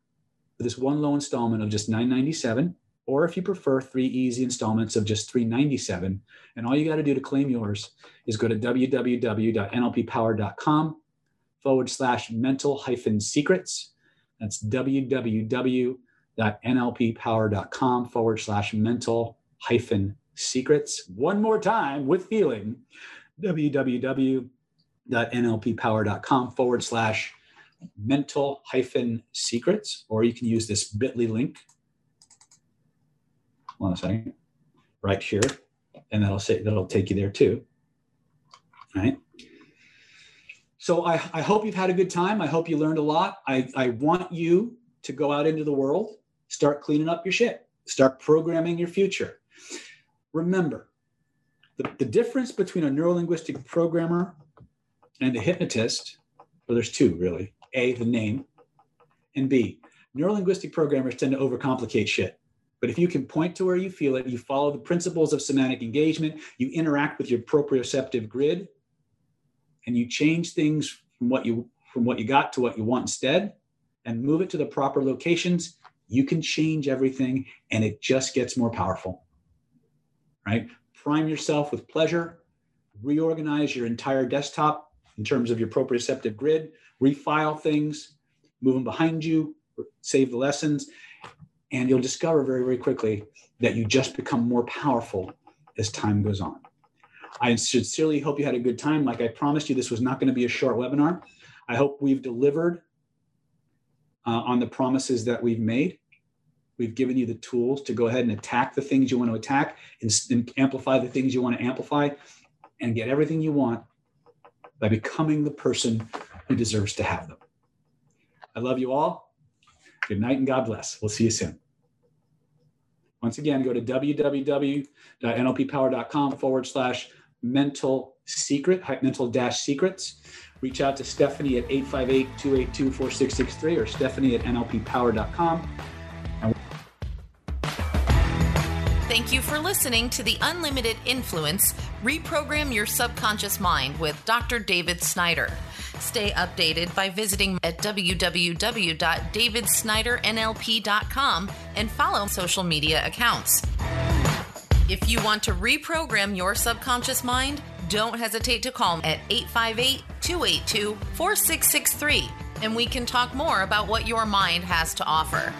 S2: for this one low installment of just nine ninety-seven or if you prefer three easy installments of just 397 and all you got to do to claim yours is go to www.nlppower.com forward slash mental hyphen secrets. That's www.nlppower.com forward slash mental hyphen secrets. One more time with feeling www.nlppower.com forward slash mental hyphen secrets or you can use this bit.ly link one second, right here, and that'll say that'll take you there too. Right. So I, I hope you've had a good time. I hope you learned a lot. I, I want you to go out into the world, start cleaning up your shit, start programming your future. Remember, the, the difference between a neurolinguistic programmer and a hypnotist, well, there's two really. A, the name, and B, neurolinguistic programmers tend to overcomplicate shit. But if you can point to where you feel it, you follow the principles of somatic engagement, you interact with your proprioceptive grid, and you change things from what you from what you got to what you want instead, and move it to the proper locations, you can change everything and it just gets more powerful. Right? Prime yourself with pleasure, reorganize your entire desktop in terms of your proprioceptive grid, refile things, move them behind you, save the lessons, and you'll discover very, very quickly that you just become more powerful as time goes on. I sincerely hope you had a good time. Like I promised you, this was not going to be a short webinar. I hope we've delivered uh, on the promises that we've made. We've given you the tools to go ahead and attack the things you want to attack and, and amplify the things you want to amplify and get everything you want by becoming the person who deserves to have them. I love you all. Good night and God bless. We'll see you soon. Once again, go to www.nlppower.com forward slash mental secret, mental dash secrets. Reach out to Stephanie at 858 282 4663 or Stephanie at nlppower.com.
S1: Thank you for listening to the Unlimited Influence Reprogram Your Subconscious Mind with Dr. David Snyder. Stay updated by visiting at www.davidsnydernlp.com and follow social media accounts. If you want to reprogram your subconscious mind, don't hesitate to call at 858 282 4663 and we can talk more about what your mind has to offer.